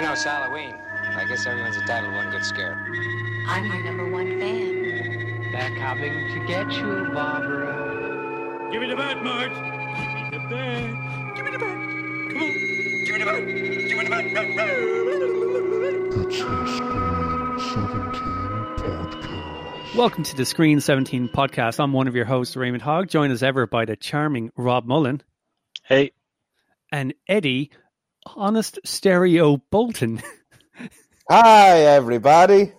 You know, it's Halloween. I guess everyone's entitled to one good scare. I'm your number one fan. They're coming to get you, Barbara. Give me the bat, Marge. Give me the bat. Give me the bat. Come on. Give me the bat. Give me the bat. No, no. It's a Screen 17 podcast. Welcome to the Screen 17 podcast. I'm one of your hosts, Raymond Hogge, joined as ever by the charming Rob Mullen Hey, and Eddie, honest stereo Bolton. Hi, everybody.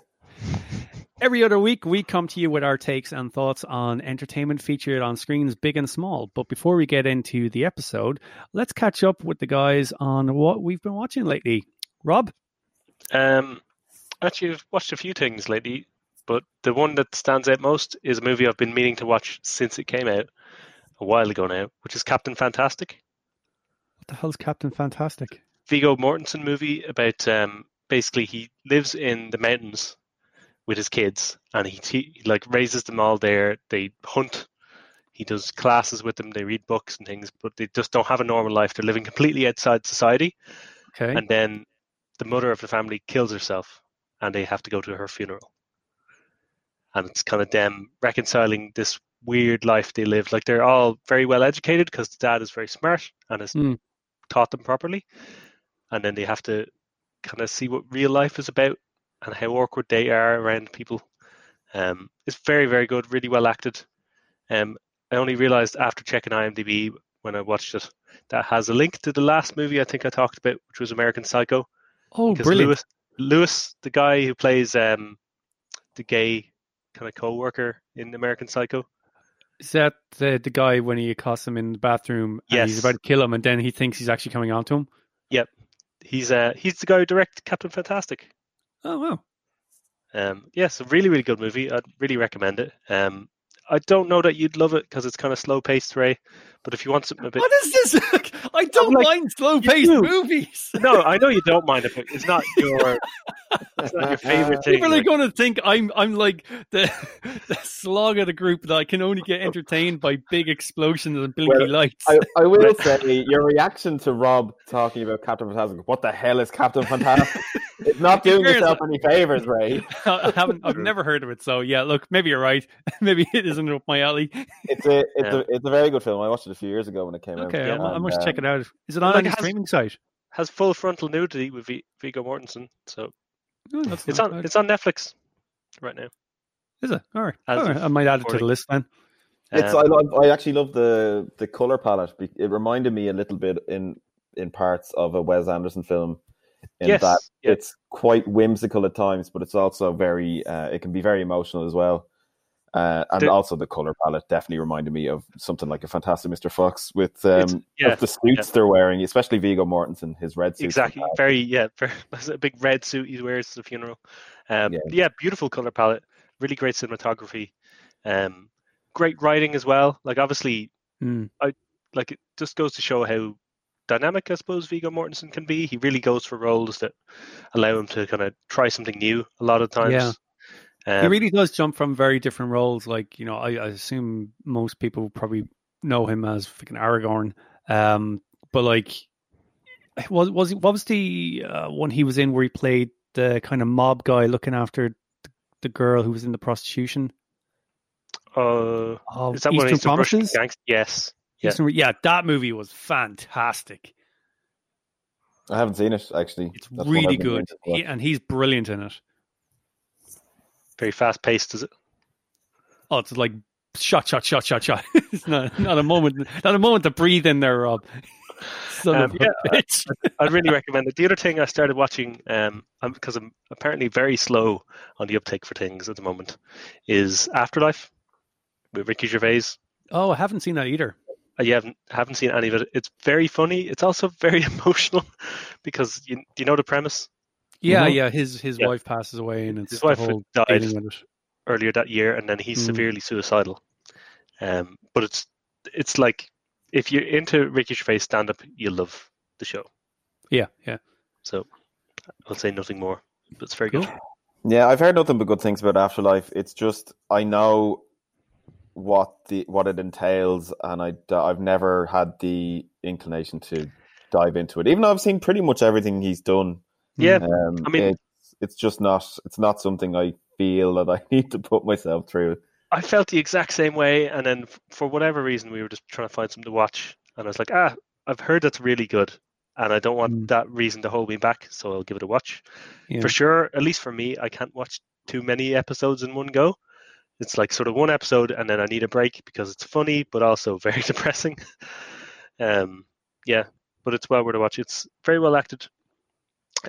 Every other week, we come to you with our takes and thoughts on entertainment featured on screens big and small. But before we get into the episode, let's catch up with the guys on what we've been watching lately. Rob? um, actually, I've watched a few things lately, but the one that stands out most is a movie I've been meaning to watch since it came out a while ago now, which is Captain Fantastic. What the hell's Captain Fantastic? Viggo Mortensen movie about um, basically he lives in the mountains with his kids and he, he like raises them all there. They hunt. He does classes with them. They read books and things, but they just don't have a normal life. They're living completely outside society. Okay. And then the mother of the family kills herself, and they have to go to her funeral. And it's kind of them reconciling this weird life they live. Like they're all very well educated because the dad is very smart and has Mm. Taught them properly. And then they have to kind of see what real life is about and how awkward they are around people. Um, it's very, very good, really well acted. Um, I only realized after checking IMDb when I watched it that has a link to the last movie I think I talked about, which was American Psycho. oh, Because brilliant. Lewis, Lewis, the guy who plays um, the gay kind of co-worker in American Psycho. Is that the, the guy when he accosts him in the bathroom and he's about to kill him and then he thinks he's actually coming on to him? Yep. He's uh, he's the guy who directed Captain Fantastic. Oh, wow. Um, yeah, so really, really good movie. I'd really recommend it. Um, I don't know that you'd love it because it's kind of slow paced, Ray. But if you want something a bit, What is this? I don't like, mind slow paced do. movies. no, I know you don't mind it, but it's not your, it's not your favorite thing. People are like- going to think I'm I'm like the, the slog of the group that I can only get entertained by big explosions and blinky Well, lights. I, I will say your reaction to Rob talking about Captain Fantastic. What the hell is Captain Fantastic? it's not doing Fairness, yourself any favors, Ray. I haven't I've never heard of it, so yeah. Look, maybe you're right. maybe it isn't up my alley. It's a it's Yeah. a it's a very good film. I watched it a few years ago when it came Okay, out. I, I and, must um, check it out. Is it on like, any has- streaming site? has full frontal nudity with v- Viggo Mortensen, so Oh, that's it's on bad. it's on Netflix right now. Is it? All right. As All of right. I might add it to the list then. It's Um, I love, I actually love the the color palette. It reminded me a little bit in in parts of a Wes Anderson film. In Yes, that yeah. it's quite whimsical at times, but it's also very uh, it can be very emotional as well. Uh, and The- also the color palette definitely reminded me of something like a Fantastic Mr. Fox with um, yeah, the suits they're wearing, especially Viggo Mortensen, his red suit. exactly very yeah very, a big red suit he wears at the funeral um, Yeah. yeah. beautiful color palette really great cinematography um, great writing as well like obviously Hmm. like it just goes to show how dynamic i suppose viggo mortensen can be he really goes for roles that allow him to kind of try something new a lot of times Yeah. Um, he really does jump from very different roles. Like you know, I, I assume most people probably know him as fucking Aragorn. Um, but like, was was he, what was the uh, one he was in where he played the kind of mob guy looking after the, the girl who was in the prostitution? uh, Oh, is that Eastern one of these Russian Promises? gangs? yes yeah. Eastern, yeah, that movie was fantastic. I haven't seen it actually. It's That's really good, meaning to watch. He- and he's brilliant in it. Very fast paced is it Oh, it's like shot, shot, shot, shot, shot. it's not not a moment, not a moment to breathe in there, Rob. Um, yeah, bitch. I'd really recommend it. The other thing I started watching, um, I'm, because I'm apparently very slow on the uptake for things at the moment, is Afterlife with Ricky Gervais. Oh, I haven't seen that either. Uh, You haven't haven't seen any of it. It's very funny. It's also very emotional because you you know the premise. Yeah, Mhm. yeah. His his Yeah. wife passes away, and it's His wife died. dealing with it. earlier that year, and then he's Mm. severely suicidal. Um, but it's it's like if you're into Ricky Gervais stand up, you'll love the show. Yeah, yeah. So I'll say nothing more. But it's very Cool. good. Yeah, I've heard nothing but good things about Afterlife. It's just I know what the what it entails, and I I've never had the inclination to dive into it, even though I've seen pretty much everything he's done Yeah, Um, I mean- it's, it's just not. It's not something I feel that I need to put myself through. I felt the exact same way, and then for whatever reason, we were just trying to find something to watch, and I was like, ah, I've heard that's really good, and I don't want Mm. that reason to hold me back, so I'll give it a watch. Yeah. For sure, at least for me, I can't watch too many episodes in one go. It's like sort of one episode, and then I need a break because it's funny, but also very depressing. um, yeah, but it's well worth a watch. It's very well acted.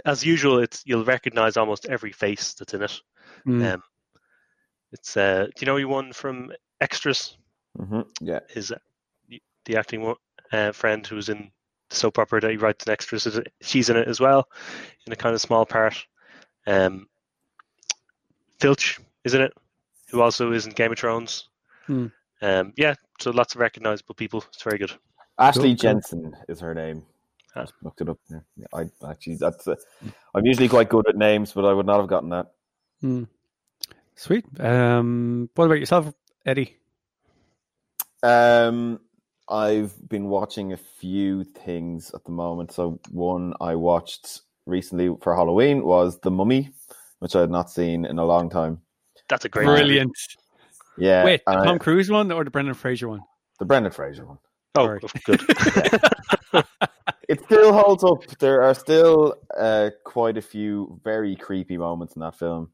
As usual, it's you'll recognize almost every face that's in it. Mm. Um, it's uh, do you know one from Extras? hmm Yeah, Is uh, the acting wo- uh, friend who's in the soap opera that he writes in Extras? is it- She's in it as well, in a kind of small part. Um, Filch isn't it, who also is in Game of Thrones. Hmm. Um, yeah, so lots of recognizable people. It's very good. Ashley Cool, cool. Jensen is her name. Ah. Just looked it up. Yeah. Yeah, I actually that's. Uh, I'm usually quite good at names, but I would not have gotten that. Mm. Sweet. Um, what about yourself, Eddie? Um, I've been watching a few things at the moment. So one I watched recently for Halloween was The Mummy, which I had not seen in a long time. That's a great movie. Brilliant. Yeah, Wait, the and I- Tom Cruise one or the Brendan Fraser one? the Brendan Fraser one. Oh, Sorry. good. It still holds up. There are still uh, quite a few very creepy moments in that film,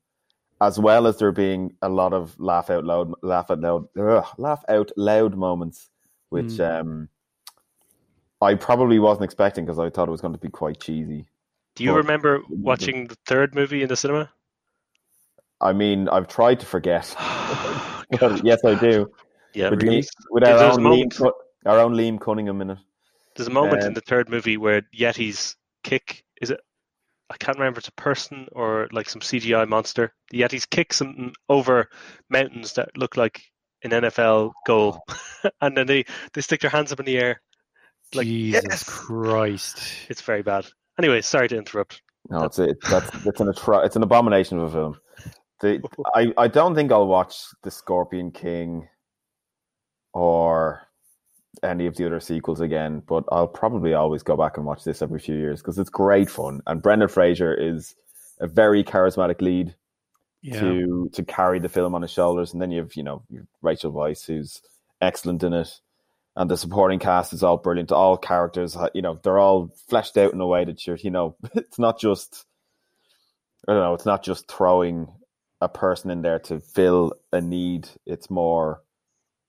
as well as there being a lot of laugh out loud, laugh out loud, ugh, laugh out loud moments, which um, I probably wasn't expecting because I thought it was going to be quite cheesy. Do you Well, remember watching the third movie in the cinema? I mean, I've tried to forget. Yes, I do. Yeah, with really. Liam- with our own, Liam, our own Liam Cunningham in it. There's a moment Um, in the third movie where Yetis kick is it I can't remember if it's a person or like some CGI monster. The Yetis kick something over mountains that look like an NFL goal. and then they, they stick their hands up in the air. Like Jesus yes! Christ. It's very bad. Anyway, sorry to interrupt. No, it's it, that's it's an atro- it's an abomination of a film. The, I I don't think I'll watch the Scorpion King or any of the other sequels again, but I'll probably always go back and watch this every few years because it's great fun. And Brendan Fraser is a very charismatic lead Yeah. to to carry the film on his shoulders, and then you have you know Rachel Weisz who's excellent in it, and the supporting cast is all brilliant. All characters, uh, you know, they're all fleshed out in a way that you're you know it's not just I don't know, it's not just throwing a person in there to fill a need. It's more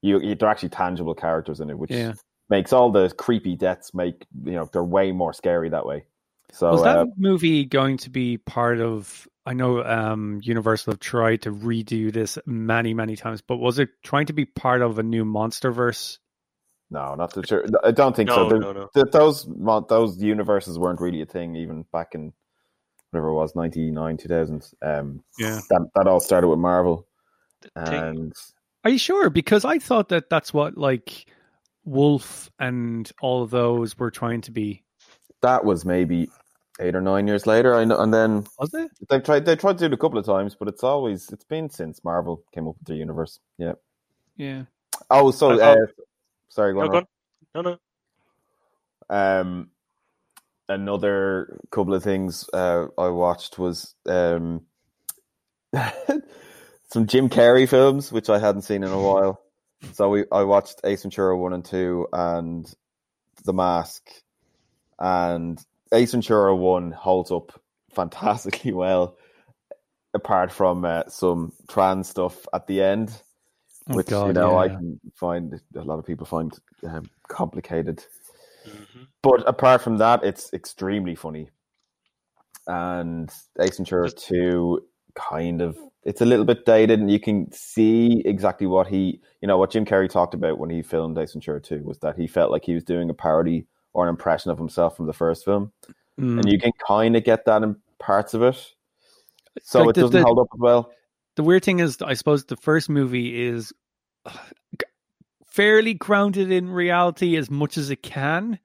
you, you they're actually tangible characters in it, which Yeah. makes all the creepy deaths make you know they're way more scary that way. So Was that uh, movie going to be part of? I know um, Universal have tried to redo this many, many times, but was it trying to be part of a new MonsterVerse? No, not the sure. I don't think so. No, There- no, no. th- those those universes weren't really a thing even back in whatever it was, ninety nine, two thousand. Um, Yeah. that that all started with Marvel, The thing- and Are you sure? Because I thought that that's what like Wolf and all of those were trying to be. that was maybe eight or nine years later. I know, and then Was it? they tried they tried to do it a couple of times, but it's always it's been since Marvel came up with their universe. Yeah. Yeah. Oh, so I uh, sorry, go No, on, go on. No, no. Um, another couple of things uh, I watched was um, some Jim Carrey films, which I hadn't seen in a while. So we I watched Ace Ventura one and two and The Mask, and Ace Ventura one holds up fantastically well, apart from uh, some trans stuff at the end, Oh, which you God, know I can find a lot of people find um, complicated. Mhm. But apart from that, it's extremely funny. And Ace Ventura 2 kind of it's a little bit dated and you can see exactly what he you know what Jim Carrey talked about when he filmed Ace Ventura 2 was that he felt like he was doing a parody or an impression of himself from the first film. Mm. And you can kind of get that in parts of it. So Like it the- doesn't the- hold up as well. the weird thing is, I suppose the first movie is fairly grounded in reality as much as it can,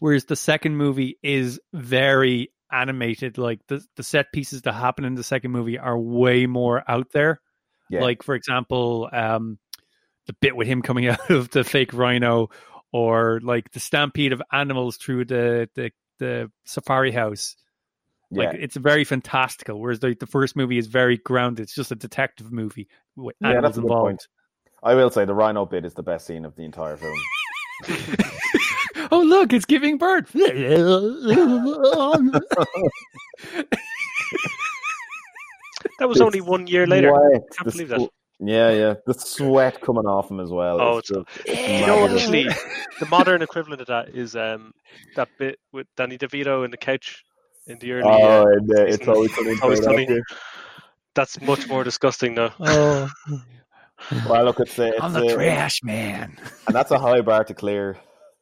whereas the second movie is very animated. Like the the set pieces that happen in the second movie are way more out there. Yeah. Like for example, um, the bit with him coming out of the fake rhino, or like the stampede of animals through the the, the safari house. Yeah, Like it's very fantastical, whereas the, the first movie is very grounded. It's just a detective movie with Yeah, animals that's a good involved. I will say the rhino bit is the best scene of the entire film. oh look, it's giving birth. That was It's only one year later. Sweat, Can't the believe that. swe- Yeah, yeah, the sweat coming off him as well. Oh, It's it's- just- it's You know, actually, the modern equivalent of that is um, that bit with Danny DeVito in the couch in the early. Oh, uh, and, uh, it's always sunny. It's always inside sunny. out here. that's much more disgusting now. oh, Well, look, it's, uh, it's I'm the uh, trash man. and that's a high bar to clear.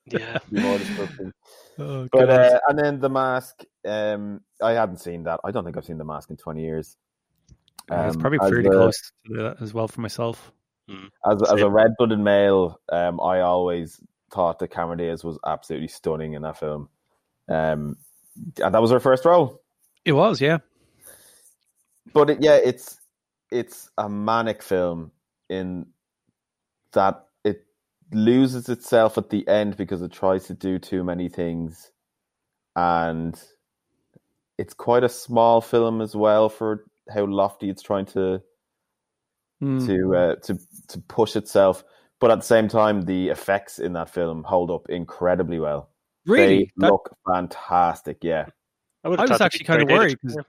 Yeah. to be more disgusting. Oh, But uh, and then the mask. Um, I hadn't seen that. I don't think I've seen the mask in twenty years. Yeah, it's Um, probably as pretty a- close to that as well for myself. As as a red blooded male, um, I always thought that Cameron Diaz was absolutely stunning in that film. Um, and that was her first role. It was, yeah. But it, yeah, it's it's a manic film in that it loses itself at the end because it tries to do too many things, and it's quite a small film as well for how lofty it's trying to Mm. to uh, to to push itself. But at the same time, the effects in that film hold up incredibly well. Really? they That- look fantastic. Yeah, would I was actually kind of worried. dated. 'cause- Yeah.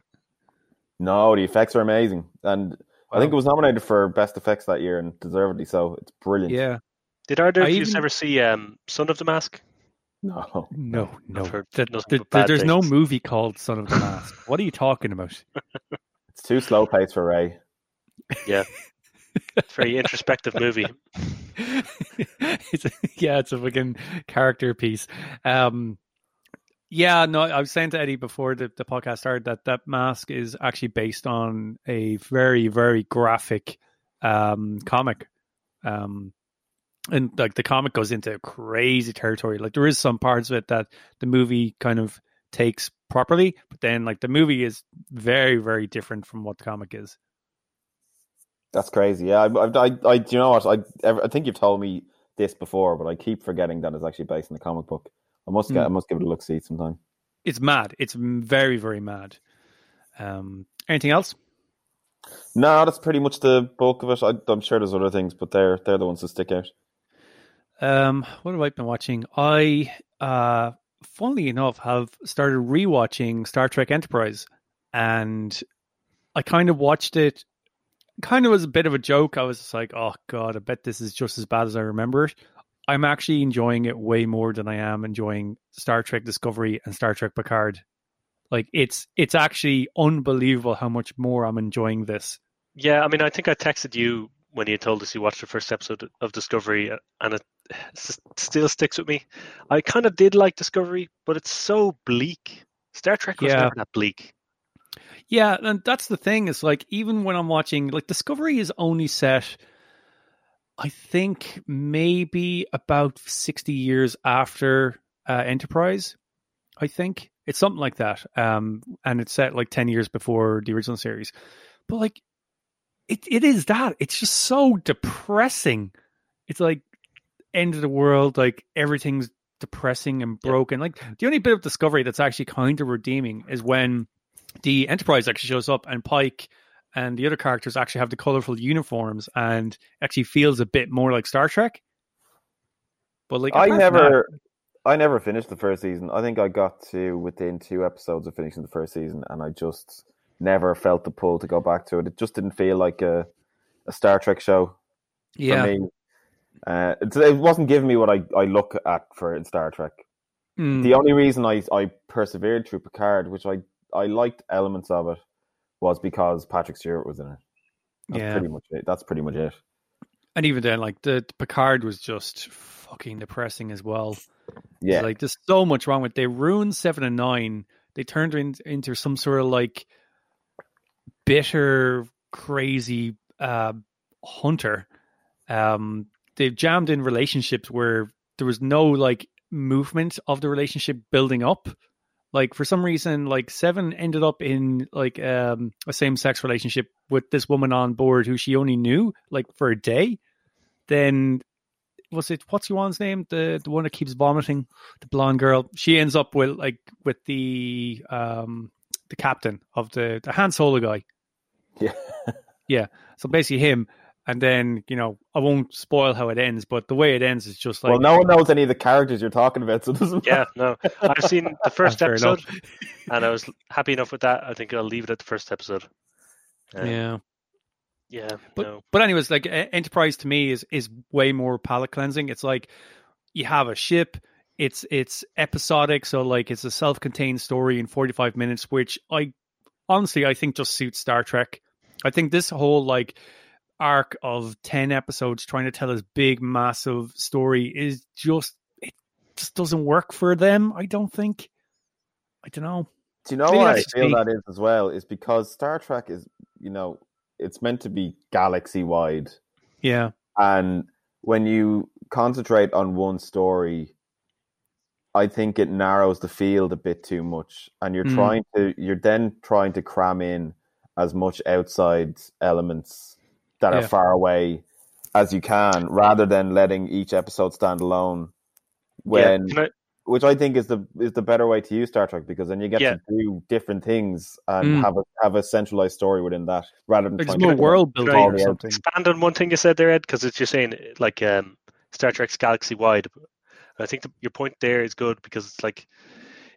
no, the effects are amazing, and I think it was nominated for best effects that year, and deservedly so. It's brilliant. Yeah. Did either of you even- ever see um, Son of the Mask? No, No, no. The- the- the- bad there's no movie called Son of the Mask. what are you talking about? it's too slow paced for Ray. Yeah. It's a very introspective movie. it's a, yeah, it's a fucking character piece. Um, yeah, no, I was saying to Eddie before the, the podcast started that that mask is actually based on a very, very graphic um, comic. Um, and like the comic goes into crazy territory. Like there is some parts of it that the movie kind of takes properly, but then like the movie is very, very different from what the comic is. That's crazy. Yeah, I, I, I, I do you know what? I, I think you've told me this before, but I keep forgetting that it's actually based on the comic book. I must get, Hmm. I must give it a look see sometime. It's mad. It's very, very mad. Um, anything else? No, that's pretty much the bulk of it. I, I'm sure there's other things, but they're they're the ones that stick out. Um, what have I been watching? I, uh, funnily enough, have started rewatching Star Trek Enterprise, and I kind of watched it. Kind of was a bit of a joke. I was just like, "Oh God, I bet this is just as bad as I remember it." I'm actually enjoying it way more than I am enjoying Star Trek Discovery and Star Trek Picard. Like it's it's actually unbelievable how much more I'm enjoying this. Yeah, I mean, I think I texted you when you told us you watched the first episode of Discovery, uh, and it still sticks with me. I kind of did like Discovery, but it's so bleak. Star Trek was Yeah. never that bleak. Yeah, and that's the thing. Is like even when I'm watching, like Discovery is only set, I think maybe about sixty years after uh, Enterprise. I think it's something like that. Um, and it's set like ten years before the original series. But like, it it is that. It's just so depressing. It's like end of the world. Like everything's depressing and broken. Like the only bit of Discovery that's actually kind of redeeming is when the Enterprise actually shows up and Pike and the other characters actually have the colorful uniforms and actually feels a bit more like Star Trek. But like I never, I never finished the first season. I think I got to within two episodes of finishing the first season, and I just never felt the pull to go back to it. It just didn't feel like a, a Star Trek show yeah, for me. Uh, it, it wasn't giving me what I, I look at for in Star Trek. Mm, The only reason I, I persevered through Picard, which I, I liked elements of it, was because Patrick Stewart was in it. That's Yeah. pretty much it. That's pretty much it. and even then, like the, the Picard was just fucking depressing as well. It's Yeah, like there's so much wrong with. It. They ruined seven and nine. They turned in, into some sort of like bitter, crazy uh, hunter. Um, they've jammed in relationships where there was no like movement of the relationship building up. Like for some reason, like Seven ended up in like um, a same sex relationship with this woman on board who she only knew like for a day. Then was it what's your one's name? The the one that keeps vomiting, the blonde girl. She ends up with like with the um the captain of the the Han Solo guy. Yeah. Yeah. So basically him, and then you know I won't spoil how it ends, but the way it ends is just like well, no one knows any of the characters you're talking about, so it doesn't Yeah, no. I've seen the first episode, enough. and I was happy enough with that. I think I'll leave it at the first episode. Um, yeah. yeah. But no. but anyways, like Enterprise to me is is way more palate cleansing. It's like you have a ship. It's it's episodic, so like it's a self contained story in forty five minutes, which I honestly I think just suits Star Trek. I think this whole like arc of ten episodes trying to tell this big massive story is just it just doesn't work for them. I don't think. I don't know. Do you know Maybe why I feel me. that is as well? Is because Star Trek is, you know, it's meant to be galaxy wide, Yeah. and when you concentrate on one story, I think it narrows the field a bit too much, and you're Mm. trying to, you're then trying to cram in as much outside elements that are far away as you can, rather than letting each episode stand alone. When yeah, I, which I think is the is the better way to use Star Trek because then you get Yeah. to do different things and Mm. have a have a centralized story within that rather than There's trying more to world building or something. expand on one thing you said there, Ed? Because it's you're saying like um, Star Trek's galaxy wide. I think the, your point there is good because it's like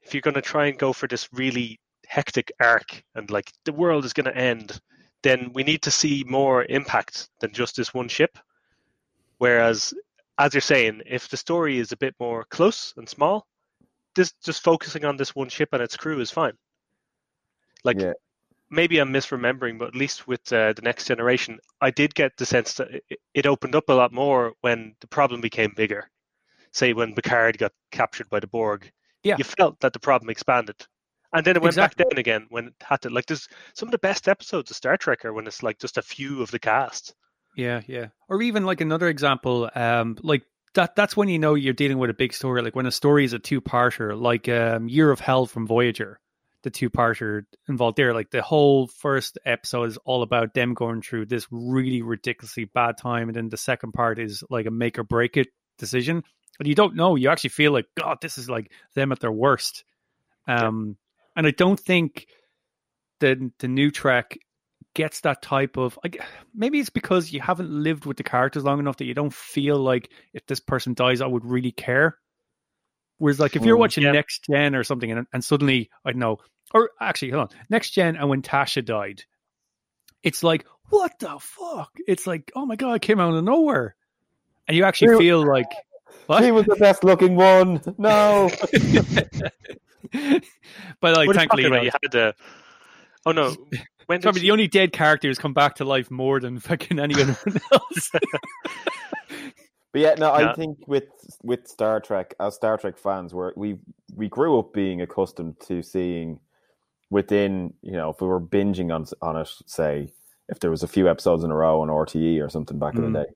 if you're going to try and go for this really hectic arc and like the world is going to end, then we need to see more impact than just this one ship. Whereas, as you're saying, if the story is a bit more close and small, this just focusing on this one ship and its crew is fine. Like Yeah. maybe I'm misremembering, but at least with uh, the next generation, I did get the sense that it, it opened up a lot more when the problem became bigger. Say when Picard got captured by the Borg, Yeah. you felt that the problem expanded, and then it went Exactly. back down again when it had to. Like there's some of the best episodes of Star Trek are when it's like just a few of the cast. Yeah, yeah. Or even like another example, um, like that that's when you know you're dealing with a big story, like when a story is a two parter, like um Year of Hell from Voyager, the two parter involved there. Like the whole first episode is all about them going through this really ridiculously bad time, and then the second part is like a make or break it decision. And you don't know, you actually feel like, God, this is like them at their worst. Um and I don't think the the new track gets that type of maybe it's because you haven't lived with the characters long enough that you don't feel like if this person dies I would really care. Whereas like if you're watching yeah. Next Gen or something and, and suddenly I know or actually hold on Next Gen and when Tasha died, it's like what the fuck? It's like oh my god, it came out of nowhere, and you actually She- feel like what? He was the best looking one. No. but like what thankfully talking you know. You had the. Oh no! When did probably the only dead character who's come back to life more than fucking anyone else. But yeah, no, Yeah. I think with with Star Trek, as Star Trek fans, where we we grew up being accustomed to seeing within, you know, if we were binging on on it, say, if there was a few episodes in a row on RTE or something back in Mm. the day,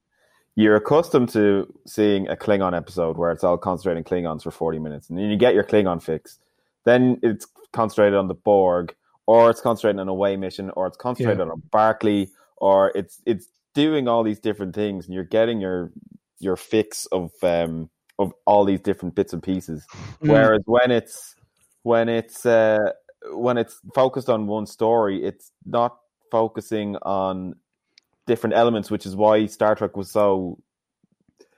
you're accustomed to seeing a Klingon episode where it's all concentrating Klingons for forty minutes, and then you get your Klingon fix. Then it's concentrated on the Borg, or it's concentrated on a away mission, or it's concentrated on Barclay, or it's it's doing all these different things, and you're getting your your fix of um of all these different bits and pieces. Whereas when it's when it's uh, when it's focused on one story, it's not focusing on different elements, which is why Star Trek was so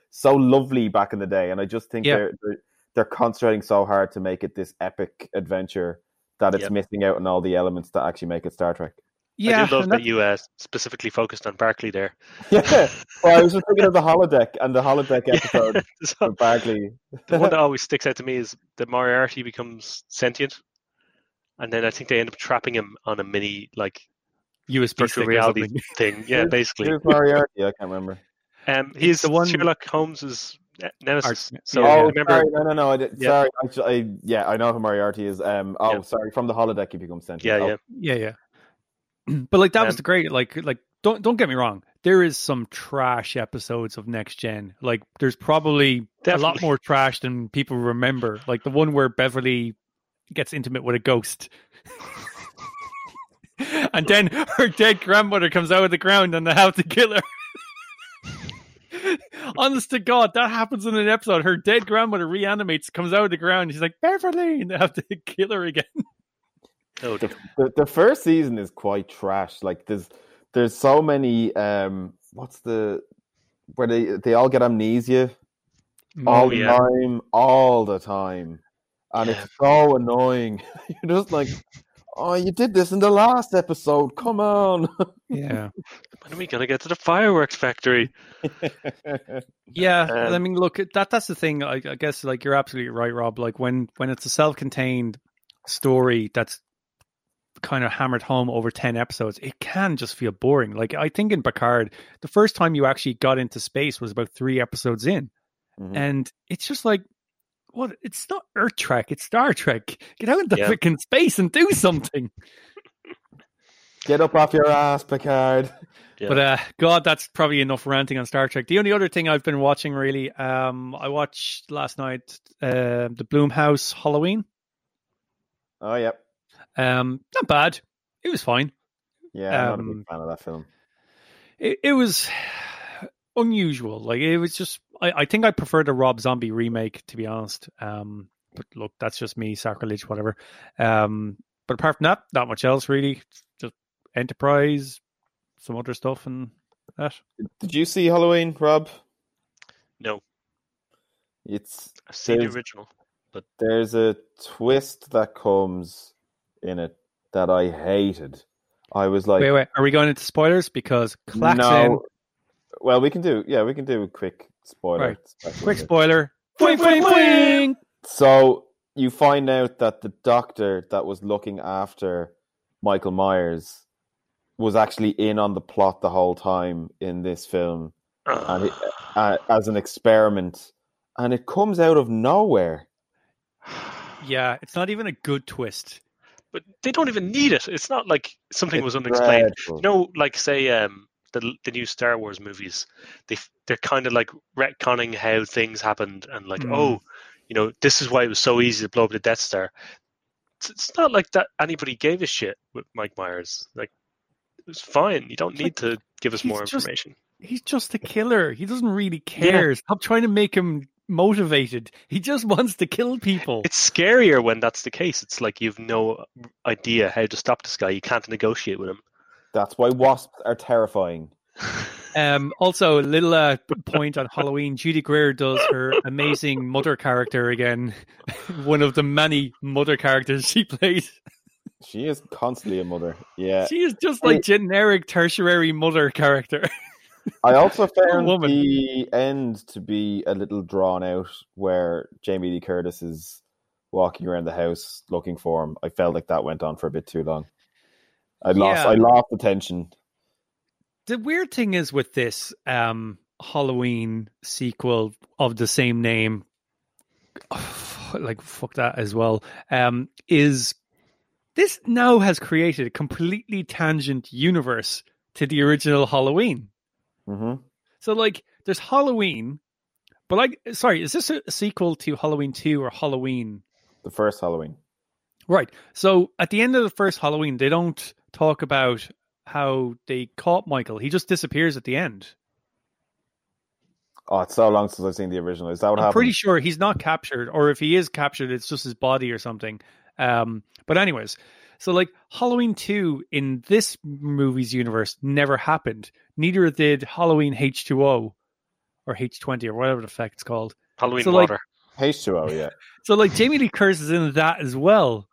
so lovely back in the day. And I just think Yeah. they're, they're they're concentrating so hard to make it this epic adventure that it's Yep. missing out on all the elements that actually make it Star Trek. yeah, I do love and that that- you uh, specifically focused on Barclay there. Yeah, well, I was just thinking of the holodeck and the holodeck episode So, with Barclay. the one that always sticks out to me is the Moriarty becomes sentient, and then I think they end up trapping him on a mini like USB virtual stick reality thing. Yeah, basically. Who's Moriarty? I can't remember. Um, he's the one- Sherlock Holmes's ne- nemesis. Art- So Yeah, oh, remember, sorry, no, no, no. I did, Yeah. Sorry, I, I, yeah, I know who Moriarty is. Um, oh, Yeah. sorry, from the holodeck he becomes sentient. yeah, Oh, yeah, Yeah, yeah. But like that was Um, the great like like don't don't get me wrong. There is some trash episodes of Next Gen. Like there's probably a lot more trash than people remember. Like the one where Beverly gets intimate with a ghost. and then her dead grandmother comes out of the ground and they have to kill her. Honest to God, that happens in an episode. Her dead grandmother reanimates, comes out of the ground. She's like, Beverly, and they have to kill her again. Oh, the, the, the first season is quite trash. Like there's there's so many um what's the where they they all get amnesia all the yeah. time, all the time. And Yeah. it's so annoying. You're just like, Oh, you did this in the last episode. Come on. Yeah. when are we gonna get to the fireworks factory? Yeah, Um, I mean, look, that that's the thing. I, I guess, like, you're absolutely right, Rob. Like, when when it's a self-contained story that's kind of hammered home over ten episodes, it can just feel boring. Like, I think in Picard, the first time you actually got into space was about three episodes in, Mhm. and it's just like, what? It's not Earth Trek. It's Star Trek. Get out into Yeah. freaking space and do something. Get up off your ass, Picard. Yeah. But uh, God, that's probably enough ranting on Star Trek. The only other thing I've been watching really, um, I watched last night uh, the Blumhouse Halloween. Oh yep. Um, not bad. It was fine. Yeah, I'm not a Um, big fan of that film. It, it was unusual. Like it was just. I, I think I prefer the Rob Zombie remake to be honest. Um, but look, that's just me, sacrilege, whatever. Um, but apart from that, not much else really. Just Enterprise, some other stuff, and that. Did you see Halloween, Rob? No, It's I've seen the There's- original. there's a twist that comes in it that I hated. I was like, wait, wait. Are we going into spoilers? Because Claxon, no. Well, we can do yeah, we can do a quick spoiler. Right. special quick here. spoiler. Boing, boing, boing. So you find out that the doctor that was looking after Michael Myers was actually in on the plot the whole time in this film, and it, uh, as an experiment, and it comes out of nowhere. Yeah, it's not even a good twist. but they don't even need it. It's not like something It's was unexplained. dreadful. You know, like say um, the the new Star Wars movies, they they're kind of like retconning how things happened and like, Mm. oh, you know, this is why it was so easy to blow up the Death Star. It's, it's not like that anybody gave a shit with Mike Myers. Like, it was fine. You don't It's need to give us more just- information. He's just a killer. He doesn't really care. Stop trying to make him motivated. He just wants to kill people. It's scarier when that's the case. It's like you've no idea how to stop this guy. You can't negotiate with him. That's why wasps are terrifying. Um, also, a little uh, point on Halloween. Judy Greer does her amazing mother character again. One of the many mother characters she plays. She is constantly a mother. Yeah. She is just like generic tertiary mother character. I also found the end to be a little drawn out where Jamie Lee Curtis is walking around the house looking for him. I felt like that went on for a bit too long. I lost Yeah. I lost attention. the weird thing is with this um, Halloween sequel of the same name, like fuck that as well, um, is this now has created a completely tangent universe to the original Halloween. hmm So like, there's Halloween, but like, sorry, is this a sequel to Halloween two or Halloween? The first Halloween. Right. So at the end of the first Halloween, they don't talk about how they caught Michael. He just disappears at the end. Oh, it's so long since I've seen the original. Is that what happened? I'm happened? pretty sure he's not captured, or if he is captured, it's just his body or something. Um, but anyways, so like Halloween two in this movie's universe never happened. Neither did Halloween H two O or H twenty or whatever the fuck it's called. Halloween So, like- water. H2O, yeah. So like Jamie Lee Curtis is in that as well,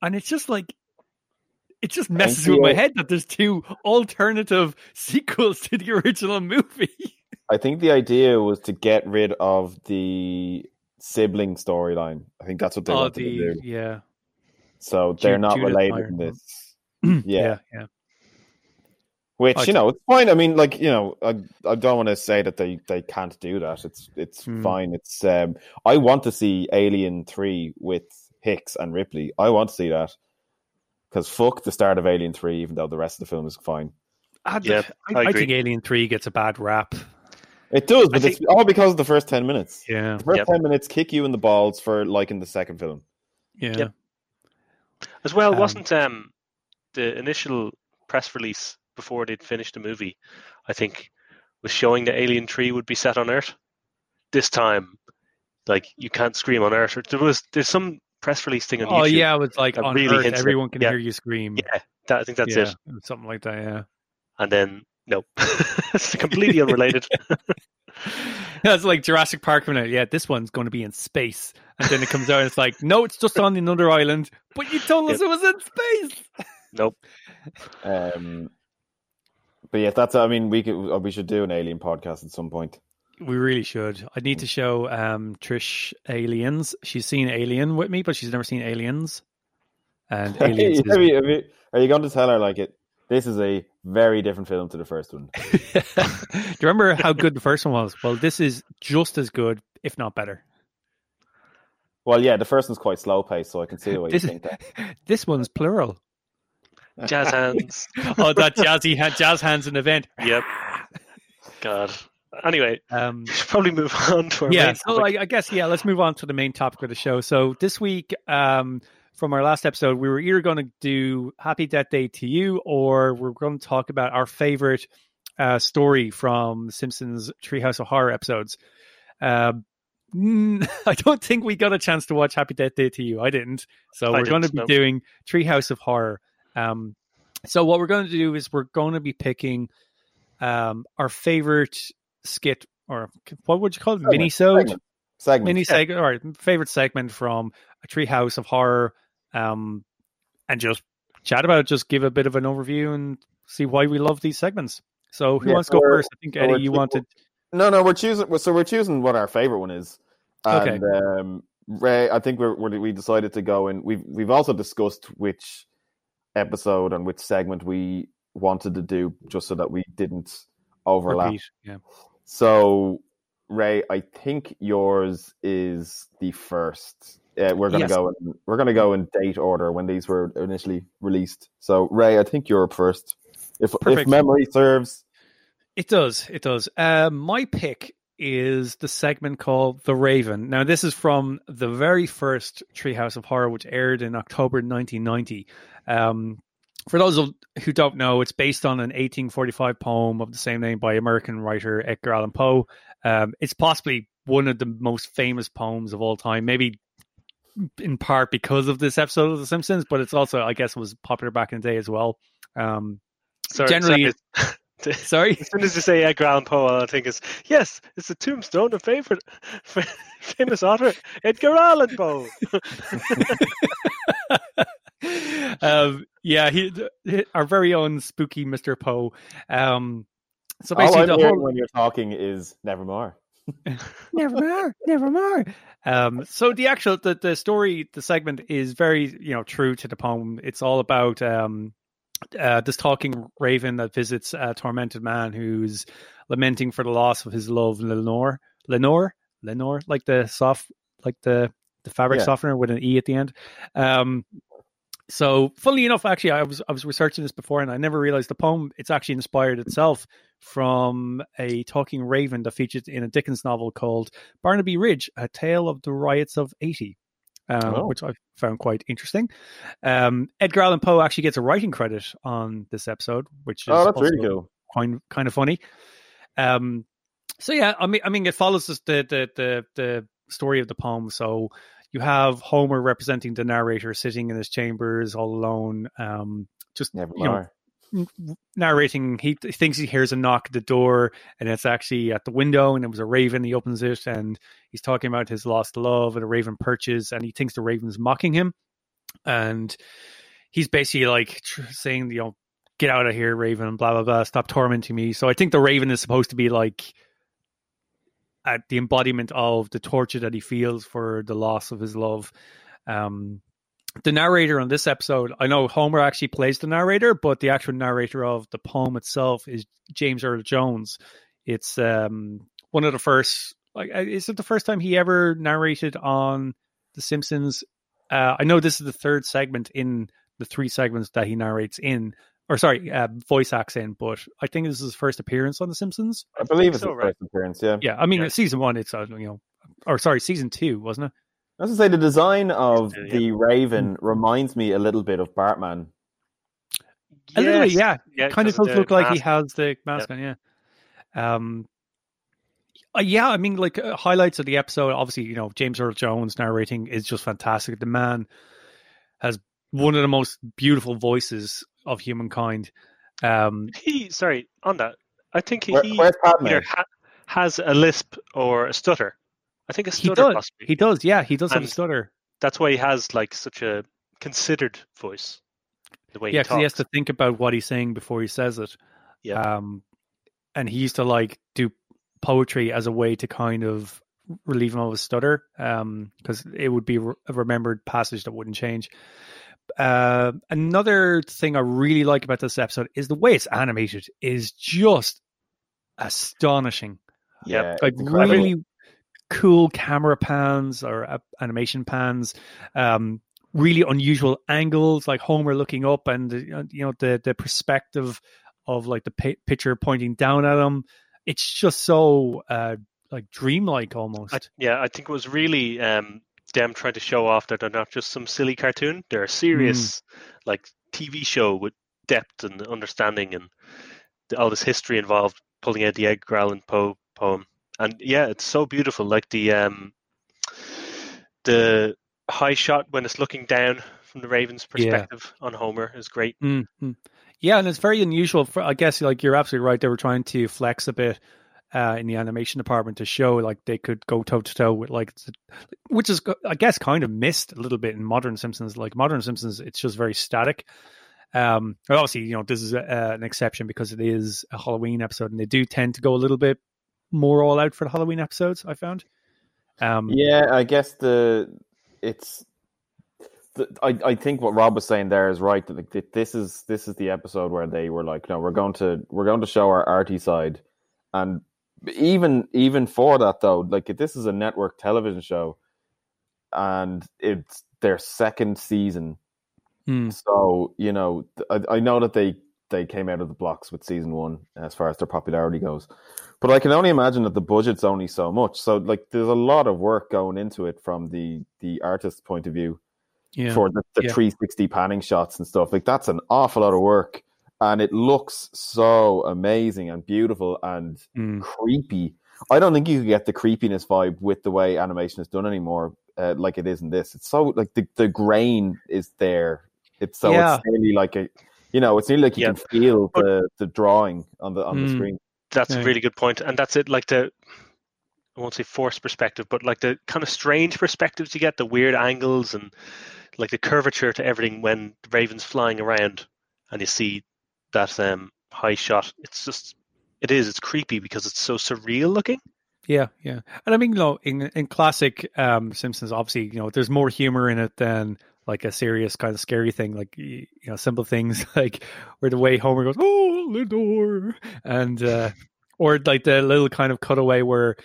and it's just like it just messes with my head that there's two alternative sequels to the original movie. I think the idea was to get rid of the sibling storyline. I think that's what they oh, wanted to do. yeah, So they're not Judith related Meyer. in this. yeah, Yeah. yeah. Which you know, it's fine. I mean, like you know, I I don't want to say that they they can't do that. It's it's Hmm. fine. It's um, I want to see Alien Three with Hicks and Ripley. I want to see that because fuck the start of Alien Three, even though the rest of the film is fine. I, Yeah, I, I I think Alien Three gets a bad rap. It does, but I it's all because of the first ten minutes. Yeah, The first Yep. ten minutes kick you in the balls for liking the second film. yeah. Yep. As well, Um, wasn't um the initial press release before they'd finished the movie? I think was showing that Alien Three would be set on Earth. This time, like you can't scream on Earth. There was there's some press release thing on Oh YouTube. yeah, it was like on really Earth, hints at- everyone can yeah. hear you scream. Yeah, that, I think that's yeah, it. something like that. Yeah. And then no, it's completely unrelated. That's like Jurassic Park coming out. Yeah, this one's going to be in space, and then it comes out. and It's like, no, it's just on another island. But you told us Yep. it was in space. nope. Um, but yeah, that's. I mean, we could. We should do an alien podcast at some point. We really should. I need to show um, Trish Aliens. She's seen Alien with me, but she's never seen Aliens. And Aliens Have is you- have you- are you going to tell her like it? This is a very different film to the first one. Do you remember how good the first one was? Well, this is just as good, if not better. Well, yeah, the first one's quite slow paced, so I can see why you This, think that. this one's plural. Jazz hands. Oh, that jazzy ha- jazz hands in event. yep. God. Anyway, Um, we should probably move on to our yeah, main so. I, I guess yeah, let's move on to the main topic of the show. So this week, um, from our last episode, we were either going to do Happy Death Day to you, or we're going to talk about our favorite uh, story from Simpsons Treehouse of Horror episodes. Um, I don't think we got a chance to watch Happy Death Day to you. I didn't, so I we're going to be no. doing Treehouse of Horror. Um, so what we're going to do is we're going to be picking um, our favorite skit or what would you call it? Segment, segment, segment. mini segment or favorite segment from a treehouse of horror um and just chat about it just give a bit of an overview and see why we love these segments so who Yeah, wants to go first i think eddie you wanted No, no, we're choosing. So we're choosing what our favorite one is. Okay. And um, Ray, I think we're, we're we decided to go and We've we've also discussed which episode and which segment we wanted to do, just so that we didn't overlap. repeat yeah So, Ray, I think yours is the first. Uh, we're gonna Yes. go. In, we're gonna go in date order when these were initially released. So, Ray, I think you're up first. If if memory serves, It does. It does. Uh, my pick is the segment called The Raven. Now, this is from the very first Treehouse of Horror, which aired in October 1990. Um, for those of, who don't know, it's based on an 1845 poem of the same name by American writer Edgar Allan Poe. Um, it's possibly one of the most famous poems of all time, maybe in part because of this episode of The Simpsons, but it's also, I guess, was popular back in the day as well. Um, Sorry, generally- sorry. sorry. As soon as you say Edgar Allan Poe, all I think is yes, it's a tombstone of favorite famous author Edgar Allan Poe. um, yeah, he, our very own spooky Mr. Poe. Um, so all basically, the whole when you're talking is nevermore. never more, never more. Um, so the actual the, the story, the segment is very you know true to the poem. It's all about um, uh, this talking raven that visits a tormented man who's lamenting for the loss of his love, Lenore, Lenore, Lenore, like the soft, like the the fabric Yeah. softener with an e at the end. Um, so, funnily enough, actually, I was I was researching this before, and I never realized the poem. It's actually inspired itself from a talking raven that featured in a Dickens novel called Barnaby Rudge: A Tale of the Riots of '80, um, Oh. which I found quite interesting. Um, Edgar Allan Poe actually gets a writing credit on this episode, which is Oh, that's really cool. kind kind of funny. Um, so yeah, I mean, I mean, it follows the the the the story of the poem. So you have Homer representing the narrator sitting in his chambers all alone, um, just you know, narrating. He thinks he hears a knock at the door, and it's actually at the window, and it was a raven. He opens it, and he's talking about his lost love, and a raven perches, and he thinks the raven's mocking him, and he's basically like tr- saying, you know, get out of here, raven, blah blah blah, stop tormenting me. So I think the raven is supposed to be like at the embodiment of the torture that he feels for the loss of his love. Um, the narrator on this episode, I know Homer actually plays the narrator, but the actual narrator of the poem itself is James Earl Jones. It's um, one of the first, like, uh, is it the first time he ever narrated on The Simpsons? Uh, I know this is the third segment in the three segments that he narrates in, or sorry, uh, voice accent, but I think this is his first appearance on The Simpsons. I believe it's so, his right. first appearance. Yeah. Yeah, I mean, Yeah. season one, it's, uh, you know, or sorry, season two, wasn't it? I was to say the design of Yeah. the Raven reminds me a little bit of Batman. A little bit, yeah. Yeah, kind of does look like he has the mask on, yeah. Um, Uh, yeah, I mean, like uh, highlights of the episode. Obviously, you know, James Earl Jones narrating is just fantastic. The man has one of the most beautiful voices of humankind. Um, He sorry on that. I think he, Where, he either ha- has a lisp or a stutter. I think a stutter. he does. possibly. He does. Yeah, he does have a stutter. That's why he has like such a considered voice. The way Yeah, he because he has to think about what he's saying before he says it. Yeah. Um, and he used to like do poetry as a way to kind of relieve him of his stutter, um, because it would be re- a remembered passage that wouldn't change. Uh, another thing I really like about this episode is the way it's animated is just astonishing. yeah, Like incredible. really cool camera pans or uh, animation pans. Um, really unusual angles, like Homer looking up, and uh, you know the the perspective of like the pi- picture pointing down at him. It's just so uh, like dreamlike almost. I, yeah, I think it was really um, them trying to show off that they're not just some silly cartoon. They're a serious, like TV show with depth and understanding and all this history involved. Pulling out the Edgar Allan Poe poem, and yeah, it's so beautiful. Like the um, the high shot when it's looking down from the Ravens' Yeah. perspective on Homer is great. Mhm. Yeah, and it's very unusual. For I guess like you're absolutely right. They were trying to flex a bit uh, in the animation department to show like they could go toe to toe with like, which is I guess kind of missed a little bit in modern Simpsons. Like modern Simpsons, it's just very static. Um, obviously, you know, this is a, uh, an exception because it is a Halloween episode, and they do tend to go a little bit more all out for the Halloween episodes. I found. Um, Yeah, I guess the it's. The, I I think what Rob was saying there is right. That this is this is the episode where they were like, no, we're going to we're going to show our arty side, and even even for that though, like this is a network television show, and it's their second season. mm, So you know, I, I know that they they came out of the blocks with season one as far as their popularity goes, but I can only imagine that the budget's only so much. So like, there's a lot of work going into it from the the artist's point of view yeah. for the, the Yeah. 360 panning shots and stuff. Like that's an awful lot of work, and it looks so amazing and beautiful and Mm. creepy. I don't think you could get the creepiness vibe with the way animation is done anymore, uh, like it is in this. It's so like the, the grain is there. It's so Yeah. it's nearly like a, you know, it's nearly like you Yeah. can feel the the drawing on the on the Mm. screen. That's Yeah. a really good point. point, and that's it. Like the, I won't say forced perspective, but like the kind of strange perspectives you get, the weird angles and like the curvature to everything when the Raven's flying around, and you see that um, high shot. It's just, it is. It's creepy because it's so surreal looking. Yeah, yeah, and I mean, you know, in in classic um, Simpsons, obviously, you know, there's more humor in it than like a serious kind of scary thing, like you know, simple things like where the way Homer goes, "Oh, the door," and uh, or like the little kind of cutaway where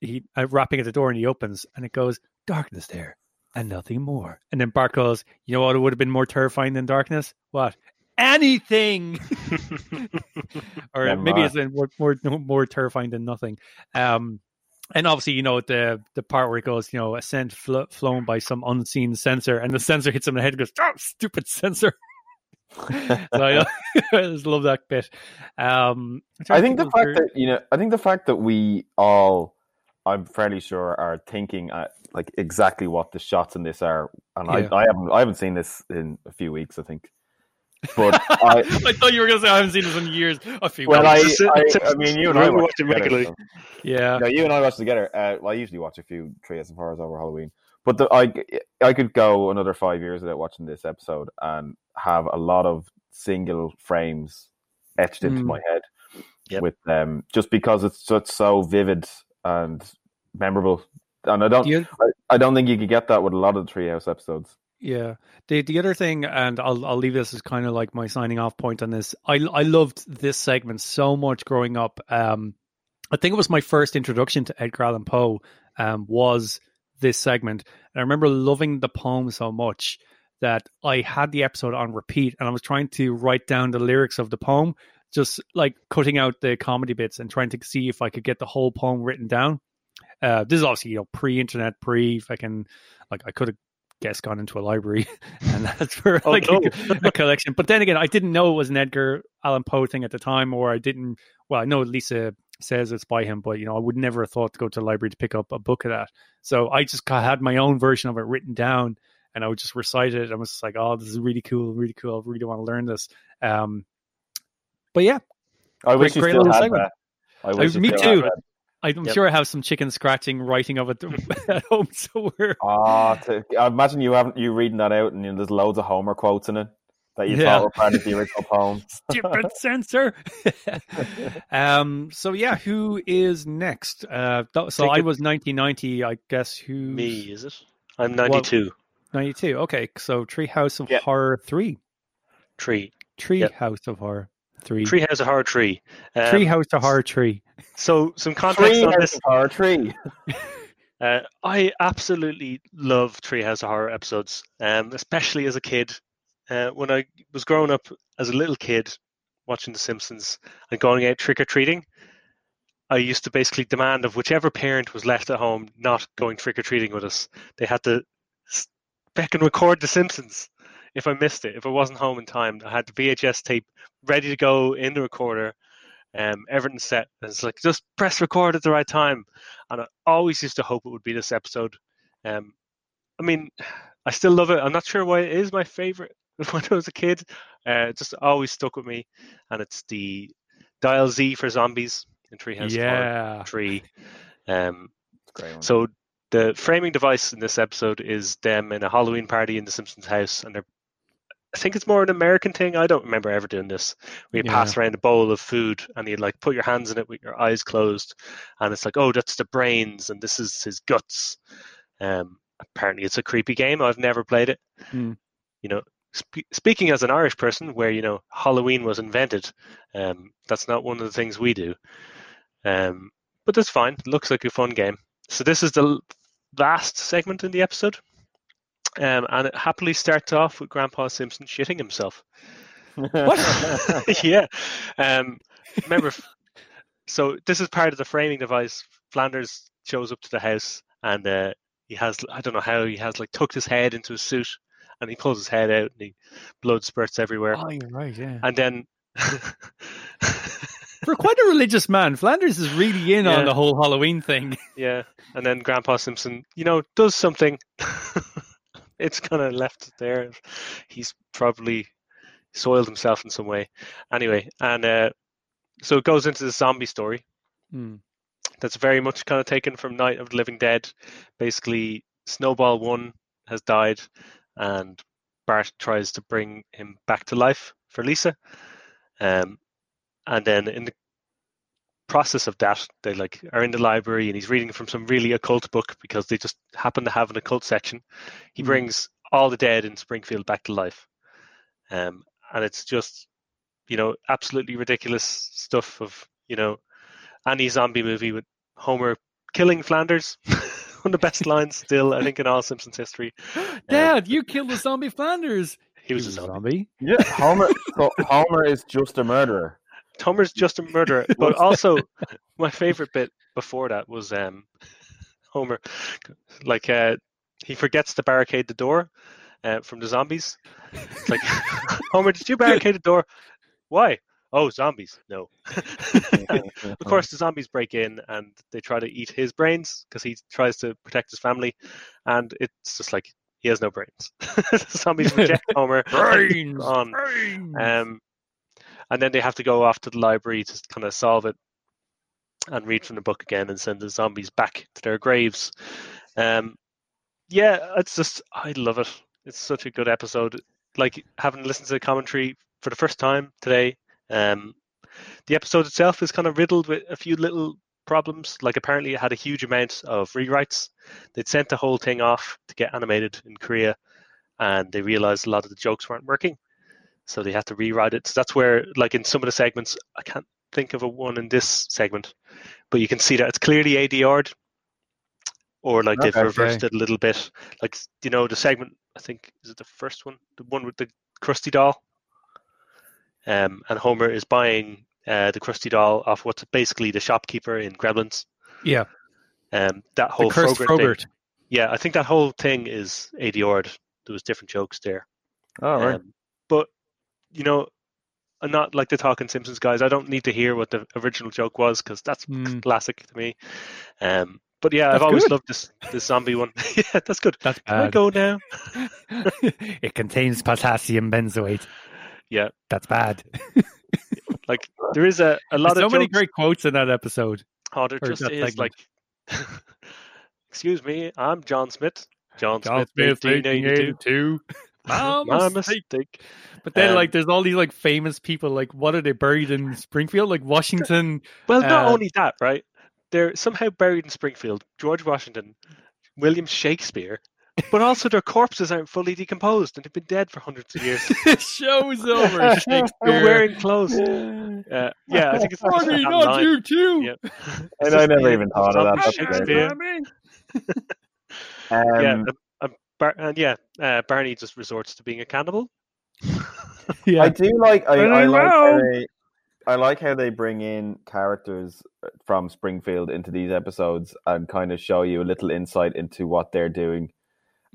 he uh, rapping at the door and he opens and it goes darkness there and nothing more, and then Bart goes, "You know what? It would have been more terrifying than darkness. What? Anything." or maybe it's more more more terrifying than nothing. Um, and obviously, you know the the part where it goes, you know, a scent fl- flown by some unseen censer, and the censer hits him in the head and goes, "Oh, stupid censer!" so I, I just love that bit. Um, I think the fact that you know, I think the fact that we all, I'm fairly sure, are thinking uh, like exactly what the shots in this are, and Yeah. I, I haven't, I haven't seen this in a few weeks, I think. But I, I thought you were going to say I haven't seen this in years. A few well, months. I, It's a- I, it's a- I mean, you and I watch watching together, regularly. so- yeah, no, you and I watch together. Uh, well, I usually watch a few Treehouse of Horrors over Halloween, but the, I, I could go another five years without watching this episode and have a lot of single frames etched into Mm. my head Yep. with them, just because it's just so vivid and memorable. And I don't, The oth- I, I don't think you could get that with a lot of the Treehouse episodes. Yeah. The the other thing, and I'll I'll leave this as kind of like my signing off point on this. I I loved this segment so much growing up. Um, I think it was my first introduction to Edgar Allan Poe. Um, was this segment, and I remember loving the poem so much that I had the episode on repeat, and I was trying to write down the lyrics of the poem, just like cutting out the comedy bits and trying to see if I could get the whole poem written down. Uh, this is obviously you know pre-internet, pre fucking like I could have guess gone into a library and that's for Oh, like no. a, a collection. But then again, I didn't know it was an Edgar Allan Poe thing at the time, or I didn't. Well, I know Lisa says it's by him, but you know, I would never have thought to go to the library to pick up a book of that. So I just had my own version of it written down, and I would just recite it. I was just like, "Oh, this is really cool, really cool. I really want to learn this." Um, but yeah, I wish you great still had segment. that. I wish you me too. Had that. I'm Yep. sure I have some chicken scratching writing of it at home somewhere. Ah, to, I imagine you haven't you reading that out, and you know, there's loads of Homer quotes in it that you Yeah. thought were part of the original poem. Stupid censor. um. So yeah, who is next? Uh. th- So Take I it- was 1990. I guess who Me, is it? I'm 92. 92. Okay. So Treehouse of Yeah. Horror three. Tree. Treehouse of Horror three. Tree has a hard tree. Um, Treehouse of Horror tree. So some context Tree on House this. of Horror tree. Uh, I absolutely love Tree Treehouse of Horror episodes, um, especially as a kid. Uh, when I was growing up as a little kid, watching The Simpsons and going out trick or treating, I used to basically demand of whichever parent was left at home not going trick or treating with us. They had to s- back and record The Simpsons if I missed it. If I wasn't home in time, I had the VHS tape ready to go in the recorder. Um, everything set. And it's like just press record at the right time and I always used to hope it would be this episode. Um, I mean, I still love it. I'm not sure why it is my favorite when I was a kid. Uh, it just always stuck with me, and it's the Dial Z for zombies in Treehouse Yeah. Tree. Um, Great so the framing device in this episode is them in a Halloween party in the Simpsons house, and they're. I think it's more an American thing. I don't remember ever doing this. We Yeah. pass around a bowl of food, and you like put your hands in it with your eyes closed, and it's like, oh, that's the brains, and this is his guts. Um, apparently, it's a creepy game. I've never played it. Hmm. You know, spe- speaking as an Irish person, where you know Halloween was invented, um, that's not one of the things we do. Um, but that's fine. It looks like a fun game. So this is the last segment in the episode, um, and it happily starts off with Grandpa Simpson shitting himself. yeah. Um, remember, so this is part of the framing device. Flanders shows up to the house and uh, he has, I don't know how, he has like tucked his head into his suit and he pulls his head out and he blood spurts everywhere. Oh, you're right. Yeah. And then, For quite a religious man, Flanders is really in Yeah. on the whole Halloween thing. yeah, and then Grandpa Simpson, you know, does something. It's kind of left there. He's probably soiled himself in some way. Anyway, and uh, so it goes into the zombie story. Hmm. that's very much kind of taken from Night of the Living Dead. Basically, Snowball One has died, and Bart tries to bring him back to life for Lisa. Um, and then in the process of that, they like are in the library, and he's reading from some really occult book because they just happen to have an occult section. He Hmm. brings all the dead in Springfield back to life, um, and it's just you know absolutely ridiculous stuff of you know any zombie movie with Homer killing Flanders. One of the best lines still, I think, in all Simpsons history. Dad, you killed the zombie Flanders. He was a zombie. zombie. yeah, Homer. So Homer is just a murderer. Homer's just a murderer. But also, my favorite bit before that was um, Homer, like uh, he forgets to barricade the door uh, from the zombies. It's like, Homer, did you barricade the door? Why? Oh, zombies. No. of course, the zombies break in and they try to eat his brains because he tries to protect his family, and it's just like he has no brains. zombies reject Homer. Brains. on. Brains. Um, and then they have to go off to the library to kind of solve it and read from the book again and send the zombies back to their graves. Um, yeah, it's just I love it. It's such a good episode. Like having listened to the commentary for the first time today. Um, the episode itself is kind of riddled with a few little problems. Like apparently it had a huge amount of rewrites. They'd sent the whole thing off to get animated in Korea, and they realized a lot of the jokes weren't working so they had to rewrite it. So that's where, like in some of the segments, I can't think of a one in this segment, but you can see that it's clearly ADR'd, or like they've Okay. reversed it a little bit. Like you know, the segment I think is it the first one, the one with the Krusty doll, um, and Homer is buying uh, the Krusty doll off what's basically the shopkeeper in Gremlins. yeah. Um, that The whole cursed Frogurt Frogurt. thing. Yeah, I think that whole thing is ADR'd. There was different jokes there. All right. Um, but you know, I'm not like the Talking Simpsons guys. I don't need to hear what the original joke was because that's Mm. classic to me. Um, but yeah, I've always good. loved this this zombie one. yeah, that's good. That's Can I go now? it contains potassium benzoate. Yeah, That's bad. like there is a, a lot There's so of many great quotes in that episode. Oh, there or just is segment. like. Excuse me, I'm John Smith. John, John Smith, Smith, 1882. 1882. My My mistake. mistake. But then, Um, like, there's all these like famous people. Like, what are they buried in Springfield? Like Washington. Well, not Uh, only that, right? They're somehow buried in Springfield. George Washington, William Shakespeare, but also their corpses aren't fully decomposed and they've been dead for hundreds of years. Show's over. They're wearing clothes. Uh, yeah, I think it's Funny, that not line. you too. Yeah. And I never even thought of that. Zombie Shakespeare. Um, yeah, and, and, Bar- and yeah, uh, Barney just resorts to being a cannibal. Yeah. I do like I, I Very like how they, I like how they bring in characters from Springfield into these episodes and kind of show you a little insight into what they're doing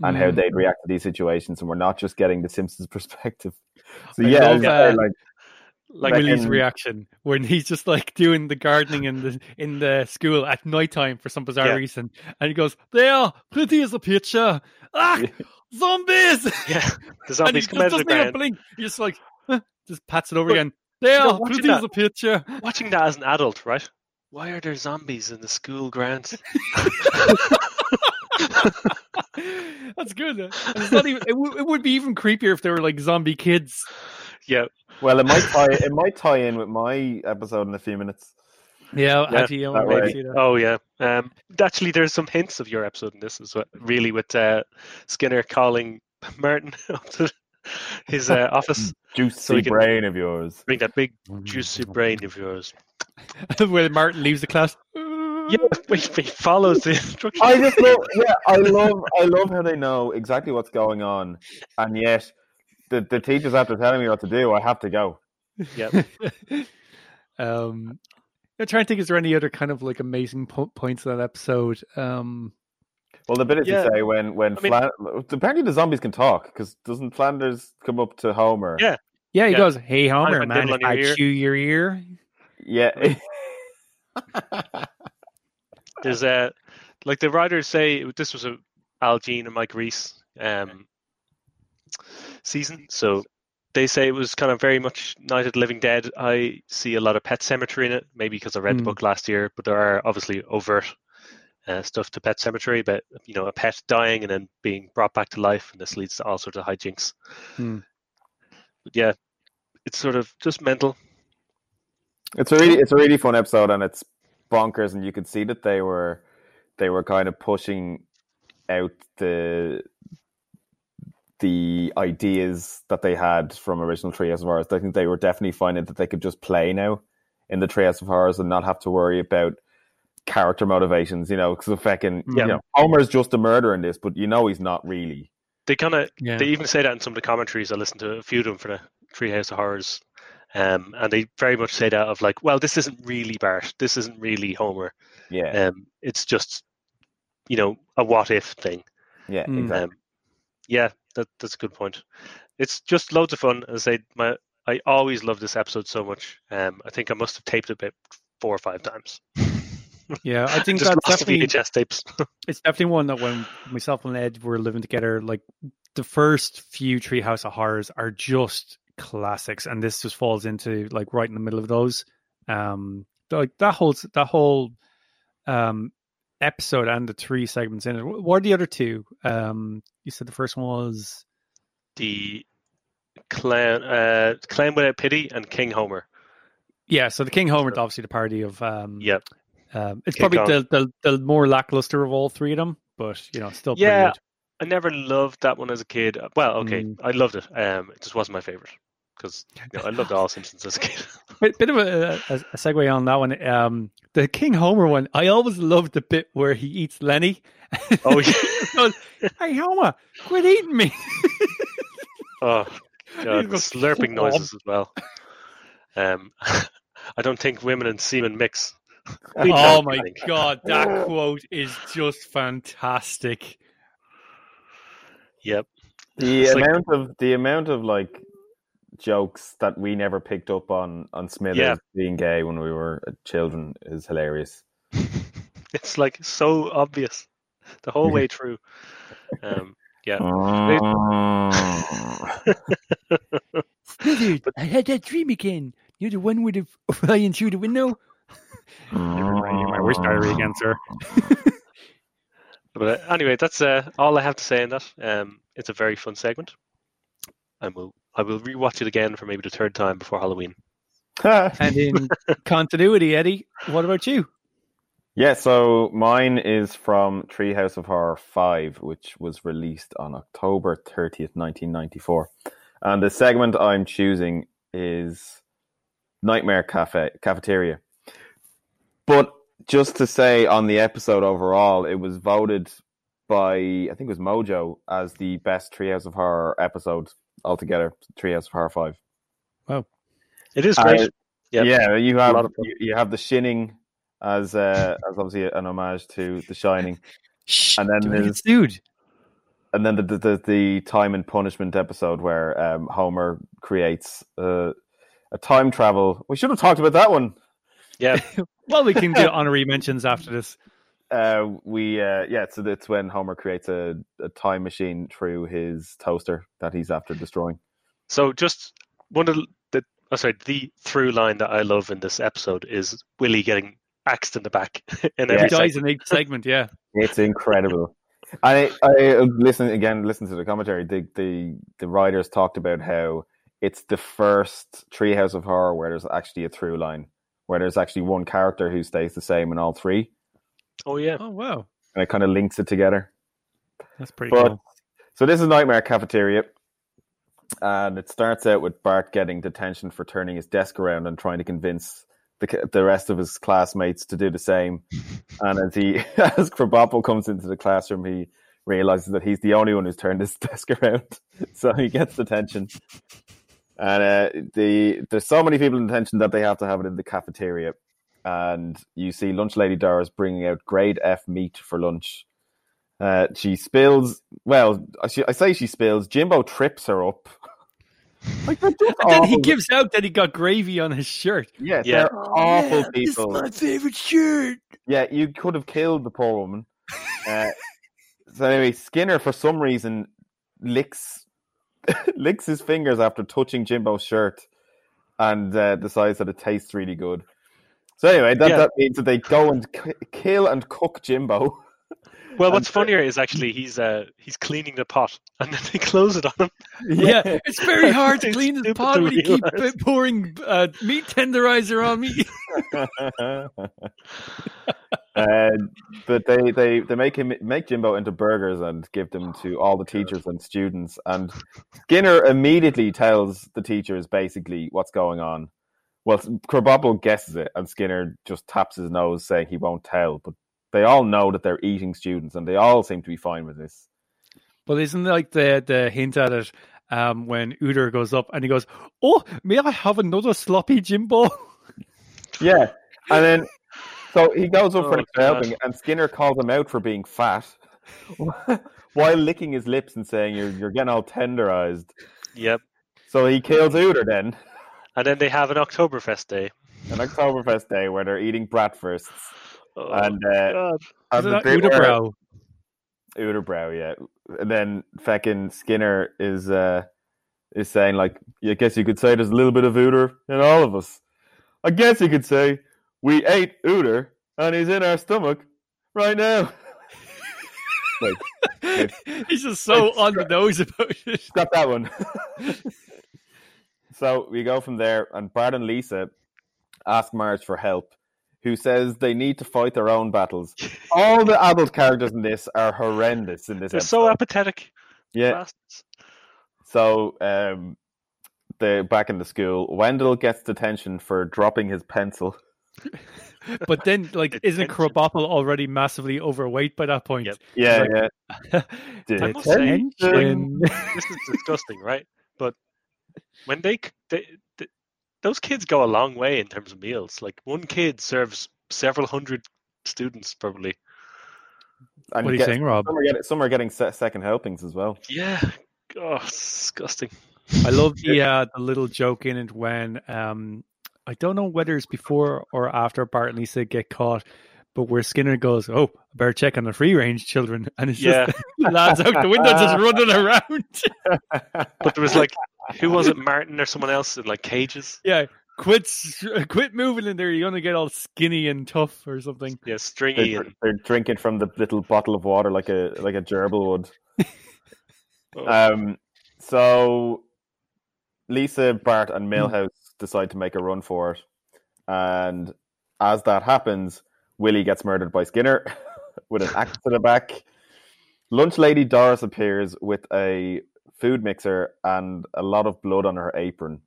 and how Mm. they'd react to these situations, and we're not just getting the Simpsons perspective. So I yeah, love, uh, like Like, Like Willie's reaction when he's just like doing the gardening in the in the school at nighttime for some bizarre Yeah. reason, and he goes, "There, pretty as a picture. Ah, zombies!" yeah, the zombies just come out of the ground. blink. He just like huh, just pats it over But, again. There, know, watching that- a picture. Watching that as an adult, right? Why are there zombies in the school grounds? That's good. And it's not even. It, w- it would be even creepier if there were like zombie kids. yeah, well, it might tie it might tie in with my episode in a few minutes. Yeah, Yeah, actually, I that way. to see that. Oh yeah. Um, actually, there's some hints of your episode in this as well. Really, with uh, Skinner calling Martin up to his uh, office, Juicy we can- brain of yours. bring that big juicy brain of yours. when Martin leaves the class. Yeah, he, he follows the instructions. I just love, yeah, I love, I love how they know exactly what's going on, and yet the the teachers after telling me what to do, I have to go. Yeah. um, I'm trying to think. Is there any other kind of like amazing po- points in that episode? Um, Well, the bit as Yeah. you say when when I mean- Flan- apparently the zombies can talk because doesn't Flanders come up to Homer? Yeah. yeah, he Yeah. goes, "Hey Homer, went man, down if on I ear." chew your ear." yeah. There's uh, like the writers say this was a Al Jean and Mike Reiss um, season, so they say it was kind of very much Night of the Living Dead. I see a lot of Pet Sematary in it, maybe because I read the Mm. book last year, but there are obviously overt uh, stuff to Pet Sematary, but you know, a pet dying and then being brought back to life, and this leads to all sorts of hijinks. Hmm. But yeah, it's sort of just mental. It's a really it's a really fun episode and it's bonkers and you could see that they were they were kind of pushing out the the ideas that they had from original Treehouse of Horrors. I think they were definitely finding that they could just play now in the Treehouse of Horrors and not have to worry about character motivations, you know, because fucking Yeah. you know, Homer's just a murderer in this, but you know he's not really. They kind of Yeah, They even say that in some of the commentaries. I listened to a few of them for the Treehouse of Horrors, um, and they very much say that of like, well, this isn't really Bart. This isn't really Homer. Yeah, Um, it's just, you know, a what if thing. yeah, Mm. exactly. Um, yeah, that that's a good point. It's just loads of fun. As I say, my I always love this episode so much. Um, I think I must have taped it about four or five times. yeah. I think that's definitely VHS tapes. it's definitely one that when myself and Ed were living together, like the first few Treehouse of Horrors are just classics, and this just falls into like right in the middle of those. Um, like that holds that whole um episode and the three segments in it. What are the other two? Um, you said the first one was the clown, uh, clown without pity, and King Homer. yeah. So the King Homer, is obviously the party of um, Yep. Um, it's King probably the, the the more lackluster of all three of them, but you know, still pretty Yeah, good. I never loved that one as a kid. Well, okay, Mm. I loved it. Um, it just wasn't my favorite because you know, I loved all Simpsons as a kid. Bit, bit of a, a, a segue on that one. Um, the King Homer one, I always loved the bit where he eats Lenny. Oh, yeah. Hey Homer, quit eating me. oh, God, the goes, slurping "Slob." noises as well. Um, I don't think women and semen mix. We Oh my think. god, that quote is just fantastic. Yep. the It's like- amount of the amount of like jokes that we never picked up on on Smithers Yeah. being gay when we were children is hilarious. It's like so obvious the whole way through. Um, yeah. Smithers, I had that dream again. You're the one with the flying through the window. Never mind, my worst diary again, sir. But uh, anyway, that's uh, all I have to say on that. Um, it's a very fun segment. I will I will rewatch it again for maybe the third time before Halloween. And in continuity, Eddie, what about you? Yeah, so mine is from Treehouse of Horror 5, which was released on October 30th, 1994. And the segment I'm choosing is Nightmare Cafe Cafeteria. But just to say on the episode overall, it was voted by, I think it was Mojo, as the best Treehouse of Horror episode altogether, Treehouse of Horror 5. Wow, It is great. Uh, Yep. Yeah, you A have lot of you, you have the Shinning as uh, as obviously an homage to The Shining, Shh, And then don't there's- sued. and then the the, the, the time and punishment episode where um, Homer creates uh, a time travel. We should have talked about that one. yeah. Well, we can do honorary mentions after this. Uh, we uh, yeah, so that's when Homer creates a, a time machine through his toaster that he's after destroying. So just one of the oh, sorry, the through line that I love in this episode is Willie getting axed in the back in Yeah. every He dies segment. in each segment, yeah. It's incredible. I, I listen again. Listen to the commentary. The, the the writers talked about how it's the first Treehouse of Horror where there's actually a through line, where there's actually one character who stays the same in all three, Oh yeah. Oh, wow. and it kind of links it together. That's pretty But cool. so this is Nightmare Cafeteria, and it starts out with Bart getting detention for turning his desk around and trying to convince the the rest of his classmates to do the same. and as he as Krabappel comes into the classroom, he realizes that he's the only one who's turned his desk around, so he gets detention. And uh, the there's so many people in detention that they have to have it in the cafeteria. And you see lunch lady Doris bringing out grade F meat for lunch. Uh, she spills. Well, I, she, I say she spills. Jimbo trips her up. like they're And then he gives out that he got gravy on his shirt. Yeah, Yeah. they're awful people. My favorite shirt. Yeah, you could have killed the poor woman. Uh, so anyway, Skinner for some reason licks licks his fingers after touching Jimbo's shirt, and uh, decides that it tastes really good. So anyway, that, Yeah. that means that they go and k- kill and cook Jimbo. Well, what's funnier is actually he's uh he's cleaning the pot and then they close it on him. Yeah, it's very hard to clean the pot to when you keep pouring uh, meat tenderizer on me. uh, but they, they, they make him make Jimbo into burgers and give them to all the teachers and students. And Skinner immediately tells the teachers basically what's going on. Well, Krabappel guesses it, and Skinner just taps his nose, saying he won't tell. But they all know that they're eating students, and they all seem to be fine with this. But isn't like the the hint at it um, when Uter goes up and he goes, "Oh, may I have another sloppy Jimbo?" Yeah, and then so he goes up Oh, for the helping, and Skinner calls him out for being fat, while licking his lips and saying, "You're you're getting all tenderized." Yep. So he kills Uter then, And then they have an Oktoberfest day. an Oktoberfest day where they're eating bratwursts Oh, and uh, God. and Is it the that bit where- Uderbrow? Uderbrow, yeah. And then fucking Skinner is uh is saying like, I guess you could say there's a little bit of Uter in all of us. I guess you could say we ate Uter and he's in our stomach right now. like, He's just so on the nose about it. got that one. so we go from there, and Bart and Lisa ask Marge for help, who says they need to fight their own battles. All the adult characters in this are horrendous in this They're episode. so apathetic. yeah. bastards. So um, they're back in the school. Wendell gets detention for dropping his pencil. But then, like, isn't Detention. Krabappel already massively overweight by that point? Yep. Yeah, Like- yeah. I must say, Detention. This is disgusting, right? But when they, they, they those kids go a long way in terms of meals. Like one kid serves several hundred students probably. And what are you get- saying, Rob? Some are getting, some are getting se- second helpings as well. Yeah. Oh, disgusting. I love the uh, the little joke in it when um I don't know whether it's before or after Bart and Lisa get caught, but where Skinner goes, "Oh, I better check on the free range children," and it's Yeah. just the lads out the window just running around. But there was like, who was it, Martin or someone else in like cages? yeah, quit quit moving in there. You're gonna get all skinny and tough or something. Yeah, stringy They're, and they're drinking from the little bottle of water like a like a gerbil would. Oh. Um, so Lisa, Bart, and Milhouse decide to make a run for it, and as that happens, Willie gets murdered by Skinner with an axe to the back. Lunch lady Doris appears with a food mixer and a lot of blood on her apron.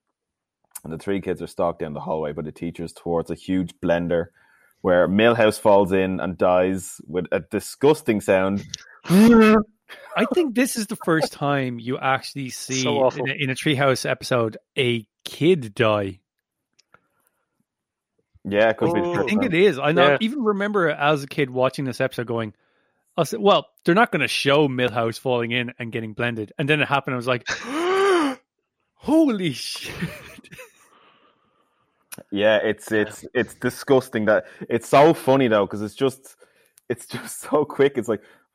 And the three kids are stalked down the hallway by the teachers towards a huge blender where Milhouse falls in and dies with a disgusting sound. I think this is the first time you actually see So in, a, in a Treehouse episode a kid die. Yeah, it could be. the Oh. I think time. it is. I know, Yeah. even remember as a kid watching this episode going, I said, well, they're not going to show Milhouse falling in and getting blended. And then it happened. I was like, holy shit. Yeah, it's it's it's disgusting that it's so funny though because it's just it's just so quick. It's like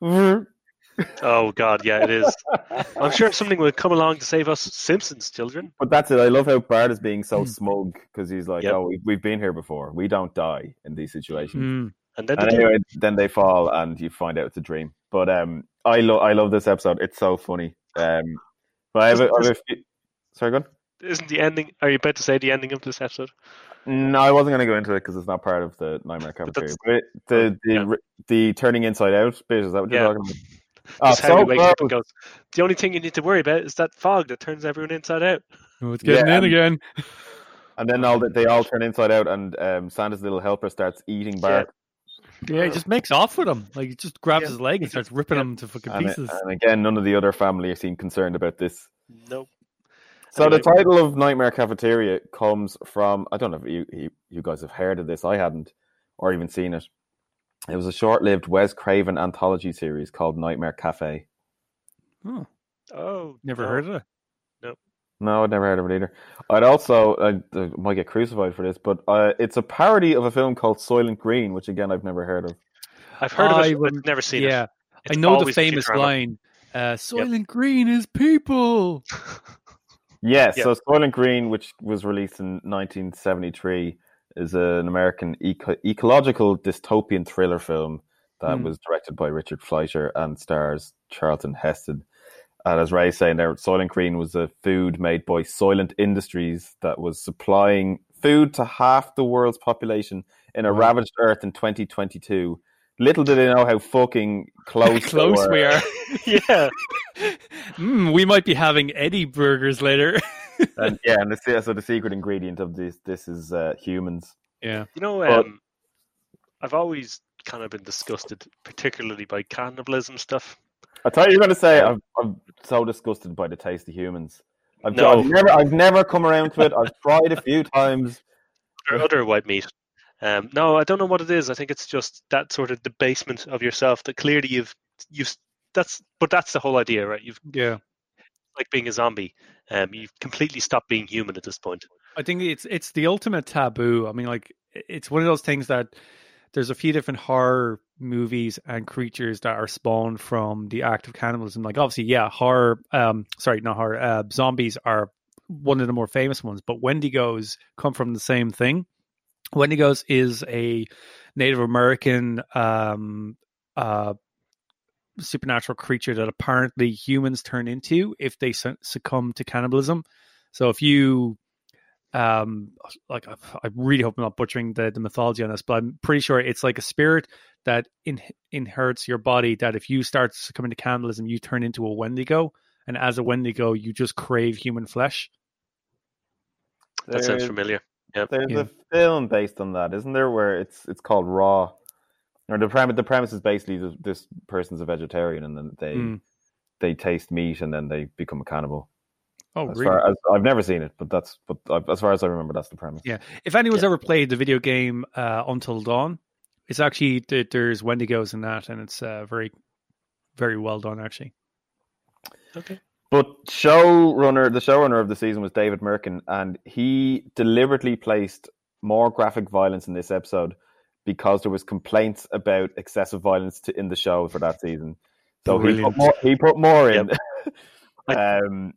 oh god, yeah, it is. I'm sure something will come along to save us Simpsons children. But that's it. I love how Bart is being so smug because he's like, Yep. "Oh, we- we've been here before. We don't die in these situations." Mm. And then And they anyway, then they fall, and you find out it's a dream. But um, I love I love this episode. It's so funny. Um, but I have, a, I have a few... Sorry, go on. isn't the ending? Are you about to say the ending of this episode? No, I wasn't going to go into it because it's not part of the Nightmare Cafeteria. But it- the the yeah. the turning inside out bit is that what you're Yeah. talking about? Oh, Just how so he wakes up and goes. The only thing you need to worry about is that fog that turns everyone inside out. Oh, it's getting Yeah, in um, again. And then all the, they all turn inside out, and um, Santa's little helper starts eating Bart. Yeah, he just makes off with him. Like, he just grabs Yeah. his leg and starts ripping Yeah. him to fucking And, pieces. and again, none of the other family seem concerned about this. Nope. So Anyway. the title of Nightmare Cafeteria comes from I don't know if you, you you guys have heard of this. I hadn't, or even seen it. It was a short-lived Wes Craven anthology series called Nightmare Cafe. Oh, Oh, never no. heard of it. Nope. No, I'd never heard of it either. I'd also I, I might get crucified for this, but uh, it's a parody of a film called Soylent Green, which again I've never heard of. I've heard of I it, but wouldn't- never seen yeah, it. Yeah, I know the famous line uh, Soylent Green is people. Yes, Yeah. so Soylent Green, which was released in 1973, is an American eco- ecological dystopian thriller film that Hmm. was directed by Richard Fleischer and stars Charlton Heston. And as Ray's saying there, Soylent Green was a food made by Soylent Industries that was supplying food to half the world's population in a Wow. ravaged Earth in 2022. Little did they know how fucking close, Close we are. yeah, Mm, we might be having Eddie burgers later. And yeah, and the, so the secret ingredient of this this is uh, humans. yeah. you know, But- um, I've always kind of been disgusted, particularly by cannibalism stuff. I thought you were going to say I'm, I'm so disgusted by the taste of humans. I've, No. I've never I've never come around to it. I've tried a few times. or other white meat. Um, no, I don't know what it is. I think it's just that sort of debasement of yourself that clearly you've you've that's but that's the whole idea, right? You've Yeah. Like being a zombie. Um, you've completely stopped being human at this point. I think it's it's the ultimate taboo. I mean, like it's one of those things that there's a few different horror movies and creatures that are spawned from the act of cannibalism. Like obviously, yeah, horror. Um, sorry, not horror. Uh, zombies are one of the more famous ones, but Wendigos come from the same thing. Wendigos is a Native American um, uh, supernatural creature that apparently humans turn into if they succumb to cannibalism. So if you um like I, I really hope I'm not butchering the, the mythology on this, but I'm pretty sure it's like a spirit that in, inherits your body that if you start succumbing to cannibalism, you turn into a Wendigo, and as a Wendigo, you just crave human flesh. That sounds familiar. Yeah. There's Yeah. a film based on that, isn't there? Where it's it's called Raw. Or the premise the premise is basically this, this person's a vegetarian and then they Mm. they taste meat and then they become a cannibal. Oh, as really? far as I've never seen it, but that's but I- as far as I remember, that's the premise. Yeah. If anyone's Yeah. ever played the video game uh, Until Dawn, it's actually th- there's Wendigos in that, and it's uh, very, very well done actually. Okay. But showrunner, the showrunner of the season was David Mirkin, and he deliberately placed more graphic violence in this episode because there was complaints about excessive violence to, in the show for that season. So he put more. He put more in. I- um,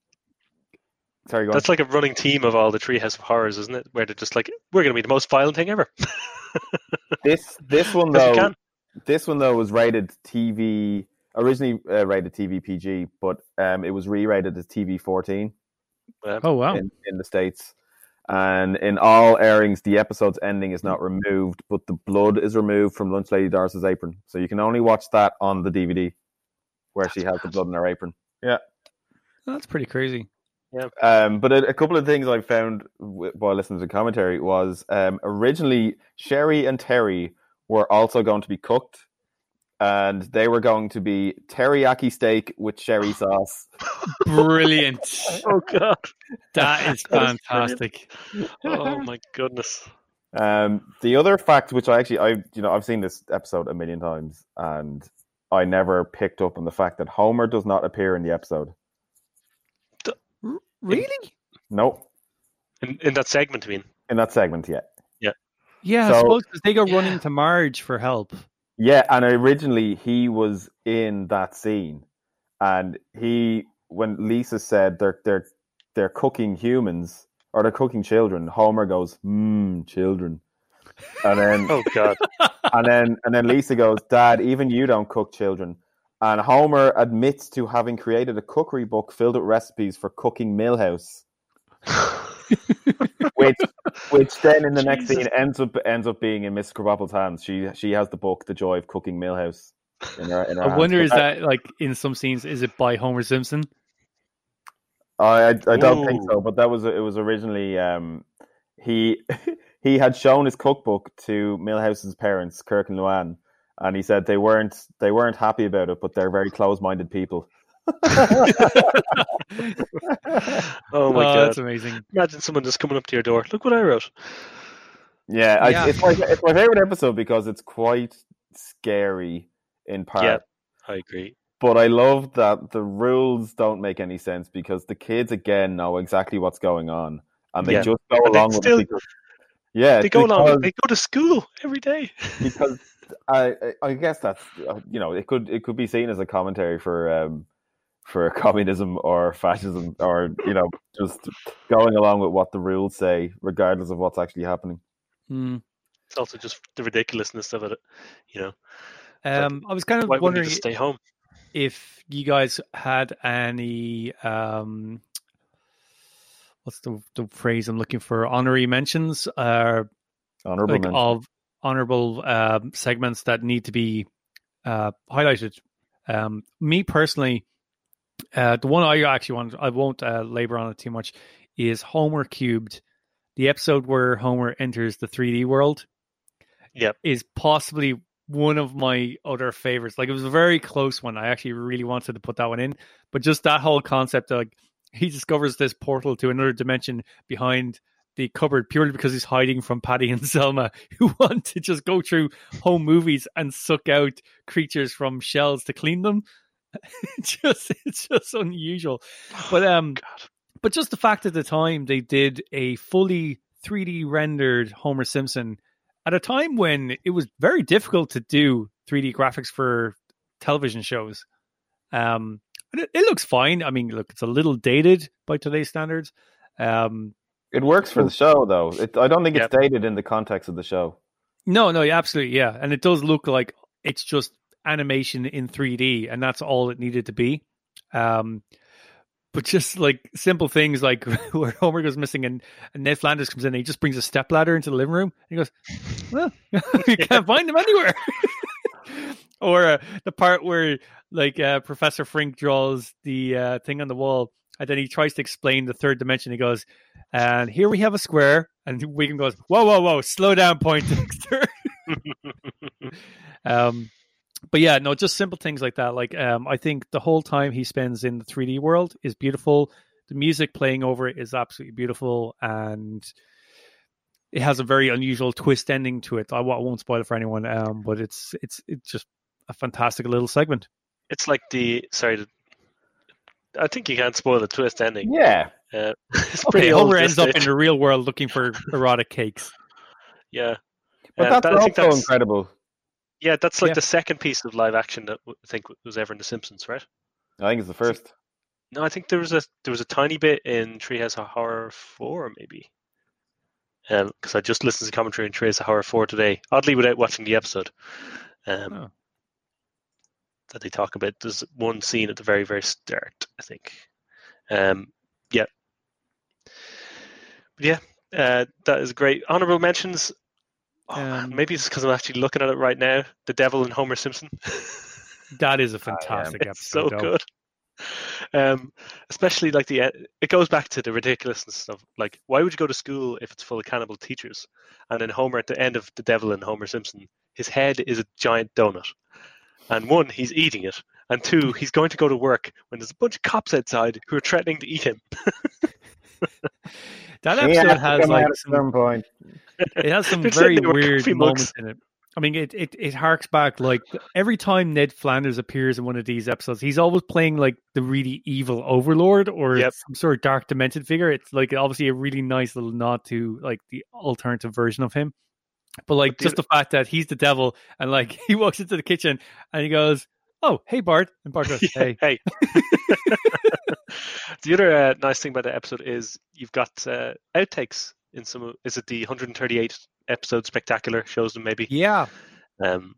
sorry, go on. That's like a running team of all the Treehouse of Horrors, isn't it? Where they're just like, we're going to be the most violent thing ever. This this one 'Cause you though, this one though was rated TV originally uh, rated TV PG, but um, it was re-rated as TV fourteen. Oh wow. in, in the states. And in all airings, the episode's ending is not removed, but the blood is removed from Lunch Lady Doris's apron, so you can only watch that on the DVD, where she has the blood in her apron. Yeah. That's pretty crazy. Um, but a, a couple of things I found while listening to the commentary was um, originally Sherry and Terry were also going to be cooked, and they were going to be teriyaki steak with sherry sauce. Brilliant. Oh god. That is That is brilliant. fantastic. Oh my goodness. Um, the other fact, which I actually, I you know, I've seen this episode a million times, and I never picked up on the fact that Homer does not appear in the episode. Really? No, In, in that segment, I mean. in that segment yet. Yeah, I So- suppose because they go Yeah. running to Marge for help. Yeah, and originally he was in that scene, and he when Lisa said they're they're they're cooking humans or they're cooking children, Homer goes, "Mmm, children," and then Oh god. and then and then Lisa goes, "Dad, even you don't cook children." And Homer admits to having created a cookery book filled with recipes for cooking Milhouse, which which then in the next scene ends up ends up being in Miss Krabappel's hands. She she has the book, The Joy of Cooking Milhouse. In her, in her I hands. wonder But is that like in some scenes is it by Homer Simpson? I I, I don't think so, but that was it. Was originally um, he he had shown his cookbook to Milhouse's parents, Kirk and Luann, and he said they weren't they weren't happy about it, but they're very close minded people. Oh my oh, god. that's amazing. Imagine someone just coming up to your door. Look what I wrote. Yeah, I, Yeah. it's my it's my favorite episode because it's quite scary in part. Yeah. I agree. But I love that the rules don't make any sense because the kids again know exactly what's going on and they Yeah. just go And they along with still- it. Because, yeah, They go along. They go to school every day. because I I- I guess that's uh, you know it could it could be seen as a commentary for um for communism or fascism or you know just going along with what the rules say regardless of what's actually happening. Hmm. It's also just the ridiculousness of it. You know, Um, I was kind of why wondering stay home? if you guys had any um, what's the the phrase I'm looking for? Honorary mentions, uh, Honorable like mention. of honorable um, segments that need to be uh, highlighted. Um, me personally, uh, the one I actually want, I won't uh, labor on it too much, is Homer Cubed. The episode where Homer enters the 3D world Yep. is possibly one of my other favorites. Like it was a very close one. I actually really wanted to put that one in, but just that whole concept, like he discovers this portal to another dimension behind the cupboard purely because he's hiding from Patty and Selma, who want to just go through home movies and suck out creatures from shells to clean them. It's just it's just unusual. But um God. but just the fact at the time they did a fully 3D rendered Homer Simpson at a time when it was very difficult to do 3D graphics for television shows. Um, and it, it looks fine. I mean, look, it's a little dated by today's standards. Um, It works for the show though. It, I don't think it's Yep. dated in the context of the show. no, no, absolutely, yeah, and it does look like it's just animation in 3D, and that's all it needed to be. Um, but just like simple things like where Homer goes missing and, and Ned Flanders comes in and he just brings a step ladder into the living room and he goes, well, you can't find him anywhere. or uh, the part where like uh, Professor Frink draws the uh, thing on the wall and then he tries to explain the third dimension. He goes, and here we have a square. And Wiggum goes, whoa, whoa, whoa, slow down, Poindexter. um, but yeah, no, just simple things like that. Like, um, I think the whole time he spends in the 3D world is beautiful. The music playing over it is absolutely beautiful, and it has a very unusual twist ending to it. I won't spoil it for anyone, um, but it's it's it's just a fantastic little segment. It's like the sorry, the- I think you can't spoil the twist ending. Yeah, Uh, it's Okay, pretty old Homer ends up in the real world looking for erotic cakes. Yeah, but Uh, that's that- I think also that's incredible. Yeah, that's like Yeah. the second piece of live action that I think was ever in The Simpsons, right? I think it's the first. No, I think there was a there was a tiny bit in Treehouse of Horror four, maybe. Because I just listened to commentary in Treehouse of Horror four today, oddly without watching the episode. Um, Oh. That they talk about. There's one scene at the very very start, I think. Um, yeah, but yeah, uh, that is great. Honorable mentions. Oh, Um, maybe it's because I'm actually looking at it right now. The Devil and Homer Simpson. That is a fantastic it's so episode. though. good. Um, especially like the e- it goes back to the ridiculousness of like why would you go to school if it's full of cannibal teachers? And then Homer at the end of the Devil and Homer Simpson, his head is a giant donut, and one he's eating it, and two he's going to go to work when there's a bunch of cops outside who are threatening to eat him. That He episode has has like out at some some point. It has some very sitting there with weird moments mugs. in it. I mean, it, it it harks back like every time Ned Flanders appears in one of these episodes, he's always playing like the really evil overlord or Yep. some sort of dark demented figure. It's like obviously a really nice little nod to like the alternative version of him. But like But just the fact that he's the devil and like he walks into the kitchen and he goes, "Oh, hey Bart," and Bart goes, "Hey." hey. the other uh, nice thing about the episode is you've got uh, outtakes in some. of- Is it the 138 episode spectacular shows them maybe? Yeah, Um,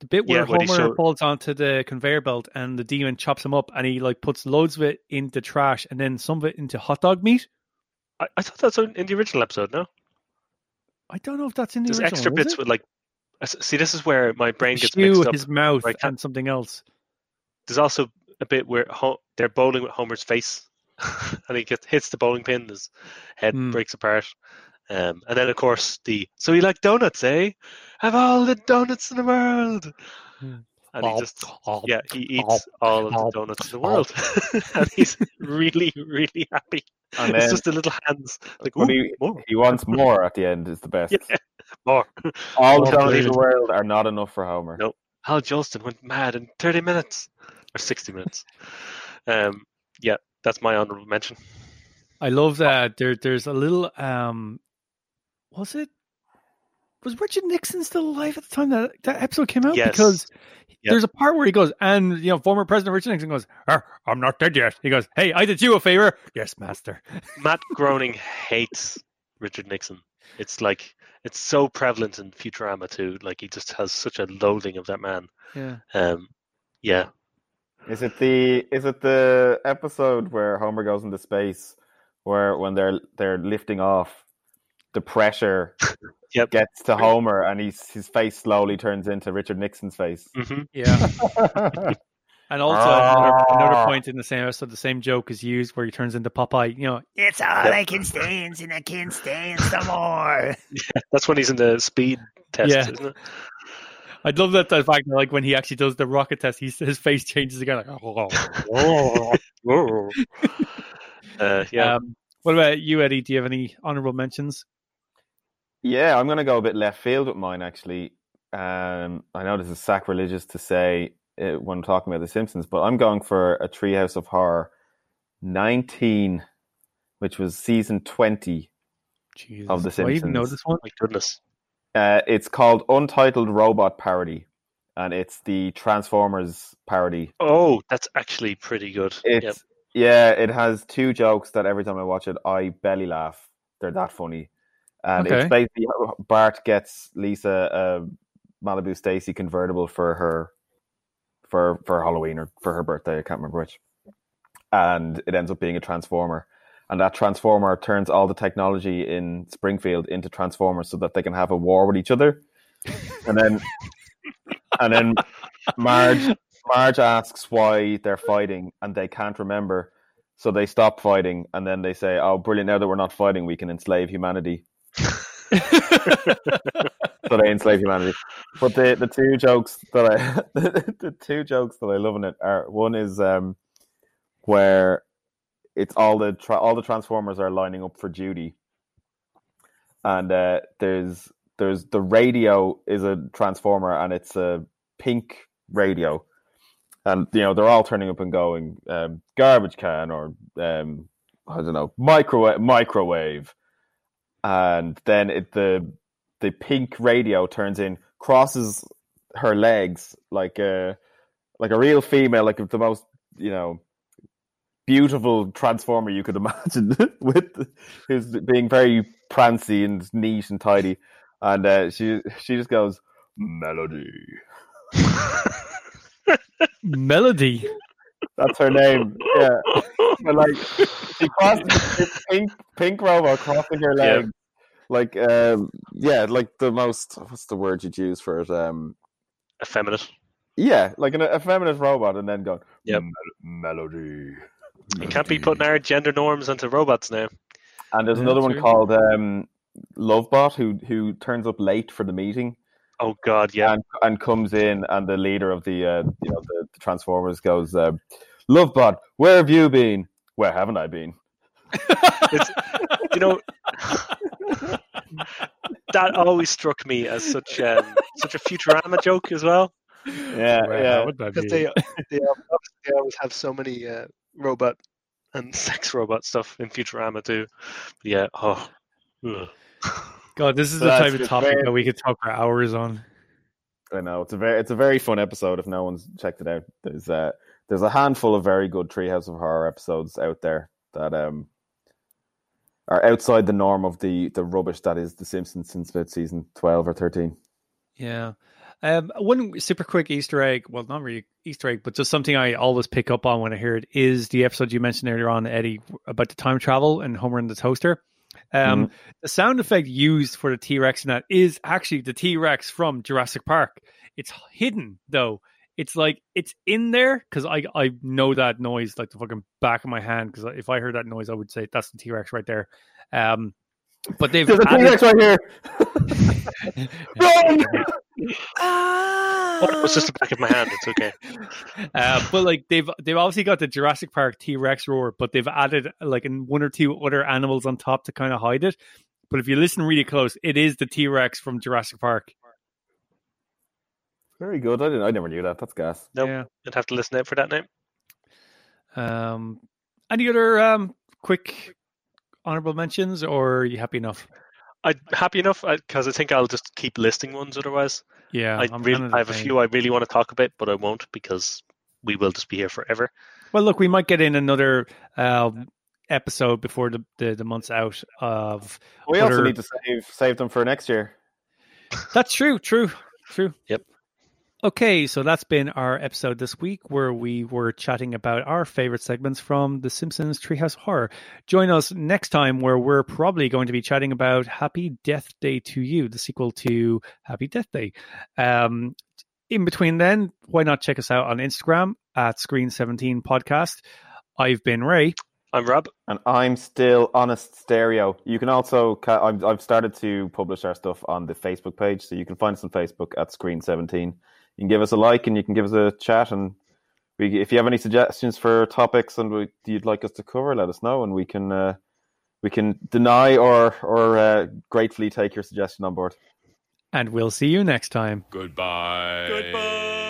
the bit where Yeah, Homer show- falls onto the conveyor belt and the demon chops him up and he like puts loads of it into trash and then some of it into hot dog meat. I, I thought that's in the original episode. No, I don't know if that's in the original. there's original. extra bits it? with like. See, this is where my brain gets Shoe, mixed up. his mouth, and something else. There's also a bit where Ho- they're bowling with Homer's face, and he gets hits the bowling pin. His head Hmm. breaks apart. Um, and then, of course, the so you like donuts, eh? Have all the donuts in the world. Hmm. And he just yeah, he eats all of the donuts in the world, and he's really, really happy. And it's then just the little hands, like But ooh, he- more, he wants more at the end. Is the best. Yeah. more. All the More donuts in the world are not enough for Homer. No. Hal Jolston went mad in 30 minutes or 60 minutes. Um, yeah, that's my honorable mention. I love that. There, there's a little. um Was it? Was Richard Nixon still alive at the time that that episode came out? Yes. Because Yep. there's a part where he goes, and you know, former President Richard Nixon goes, "Ah, "I'm not dead yet." He goes, "Hey, I did you a favor." Yes, Master. Matt Groening hates Richard Nixon. It's like it's so prevalent in Futurama too. Like he just has such a loathing of that man. Yeah. Um, yeah, Is it the is it the episode where Homer goes into space, where when they're they're lifting off, the pressure Yep. gets to Homer and he's his face slowly turns into Richard Nixon's face. hmm Yeah. And also another, another point in the same episode, the same joke is used where he turns into Popeye. You know, It's all I can stand, and I can stand some more. that's when he's in the speed test, Yeah. isn't it? I'd love that the fact that like when he actually does the rocket test, he's, his face changes again. Like, oh. Uh, yeah, Um, what about you, Eddie? Do you have any honorable mentions? Yeah, I'm gonna go a bit left field with mine. Actually, um, I know this is sacrilegious to say uh, when talking about The Simpsons, but I'm going for a Treehouse of Horror 19, which was season 20 Jesus, of The Simpsons. I even know this one? my goodness. Uh, it's called Untitled Robot Parody, and it's the Transformers parody. Oh, that's actually pretty good. It's Yep. yeah, it has two jokes that every time I watch it, I belly laugh. They're that funny, and Okay. it's basically Bart gets Lisa a Malibu Stacy convertible for her for for Halloween or for her birthday. I can't remember which, and it ends up being a transformer. And that transformer turns all the technology in Springfield into transformers so that they can have a war with each other. And then, and then Marge Marge asks why they're fighting and they can't remember. So they stop fighting and then they say, Oh, brilliant, now that we're not fighting, we can enslave humanity. So they enslave humanity. But the, the two jokes that I the two jokes that I love in it are one is um where it's all the tra- all the transformers are lining up for duty. And uh, there's there's the radio is a transformer and it's a pink radio and you know they're all turning up and going um, garbage can or um, I don't know microwave microwave, and then it, the the pink radio turns in, crosses her legs like a like a real female, like the most you know beautiful transformer you could imagine, with who's being very prancy and neat and tidy, and uh, she she just goes melody. Melody. That's her name. Yeah, but like she crosses this pink pink robot crossing her Yeah. legs, like um yeah, like the most what's the word you'd use for it? Um Effeminate. yeah, like an effeminate robot, and then going yeah, "Mel- melody. You can't be putting our gender norms onto robots now. And there's Yeah, another one true. called um, Lovebot who who turns up late for the meeting Oh God, yeah. and and comes in, and the leader of the uh, you know the, the Transformers goes, uh, "Lovebot, where have you been? Where haven't I been?" It's, you know, that always struck me as such um, such a Futurama joke as well. Yeah, Where yeah. haven't Because been? they they, obviously they always have so many uh, robot and sex robot stuff in Futurama too. But yeah, oh, ugh. God, this is So the type of topic very- that we could talk for hours on. I know it's a very it's a very fun episode. If no one's checked it out, there's uh, there's a handful of very good Treehouse of Horror episodes out there that um are outside the norm of the the rubbish that is The Simpsons since about season twelve or thirteen. Yeah. Um, one super quick Easter egg, well, not really Easter egg, but just something I always pick up on when I hear it is the episode you mentioned earlier on, Eddie, about the time travel and Homer and the toaster. Um, The sound effect used for the T Rex in that is actually the T Rex from Jurassic Park. It's hidden though. It's like it's in there because I I know that noise like the fucking back of my hand. Because if I heard that noise, I would say that's the T Rex right there. Um, but they've There's a added- T-Rex right here. Run! Oh, it was just the back of my hand. It's okay. uh, but like they've they've obviously got the Jurassic Park T Rex roar, but they've added like in one or two other animals on top to kind of hide it. But if you listen really close, it is the T Rex from Jurassic Park. Very good. I didn't. I never knew that. That's gas. Nope. Yeah. I'd have to listen out for that name. Um, any other um quick honorable mentions, or are you happy enough? I'm happy enough because I think I'll just keep listing ones otherwise. Yeah, I, I'm really, I have a few I really want to talk about, but I won't because we will just be here forever. Well, look, we might get in another um, episode before the, the the month's out of. We also need to save save them for next year. That's true, true, true. Yep. Okay, so that's been our episode this week where we were chatting about our favorite segments from The Simpsons Treehouse Horror. Join us next time where we're probably going to be chatting about Happy Death Day to You, the sequel to Happy Death Day. Um, in between then, why not check us out on Instagram at Screen17 Podcast? I've been Ray. I'm Rob. And I'm still honest stereo. You can also I've, I've started to publish our stuff on the Facebook page, so you can find us on Facebook at Screen Seventeen. You can give us a like and you can give us a chat. And we, if you have any suggestions for topics and we, you'd like us to cover, let us know, and we can uh, we can deny or or uh, gratefully take your suggestion on board. And we'll see you next time. Goodbye. Goodbye.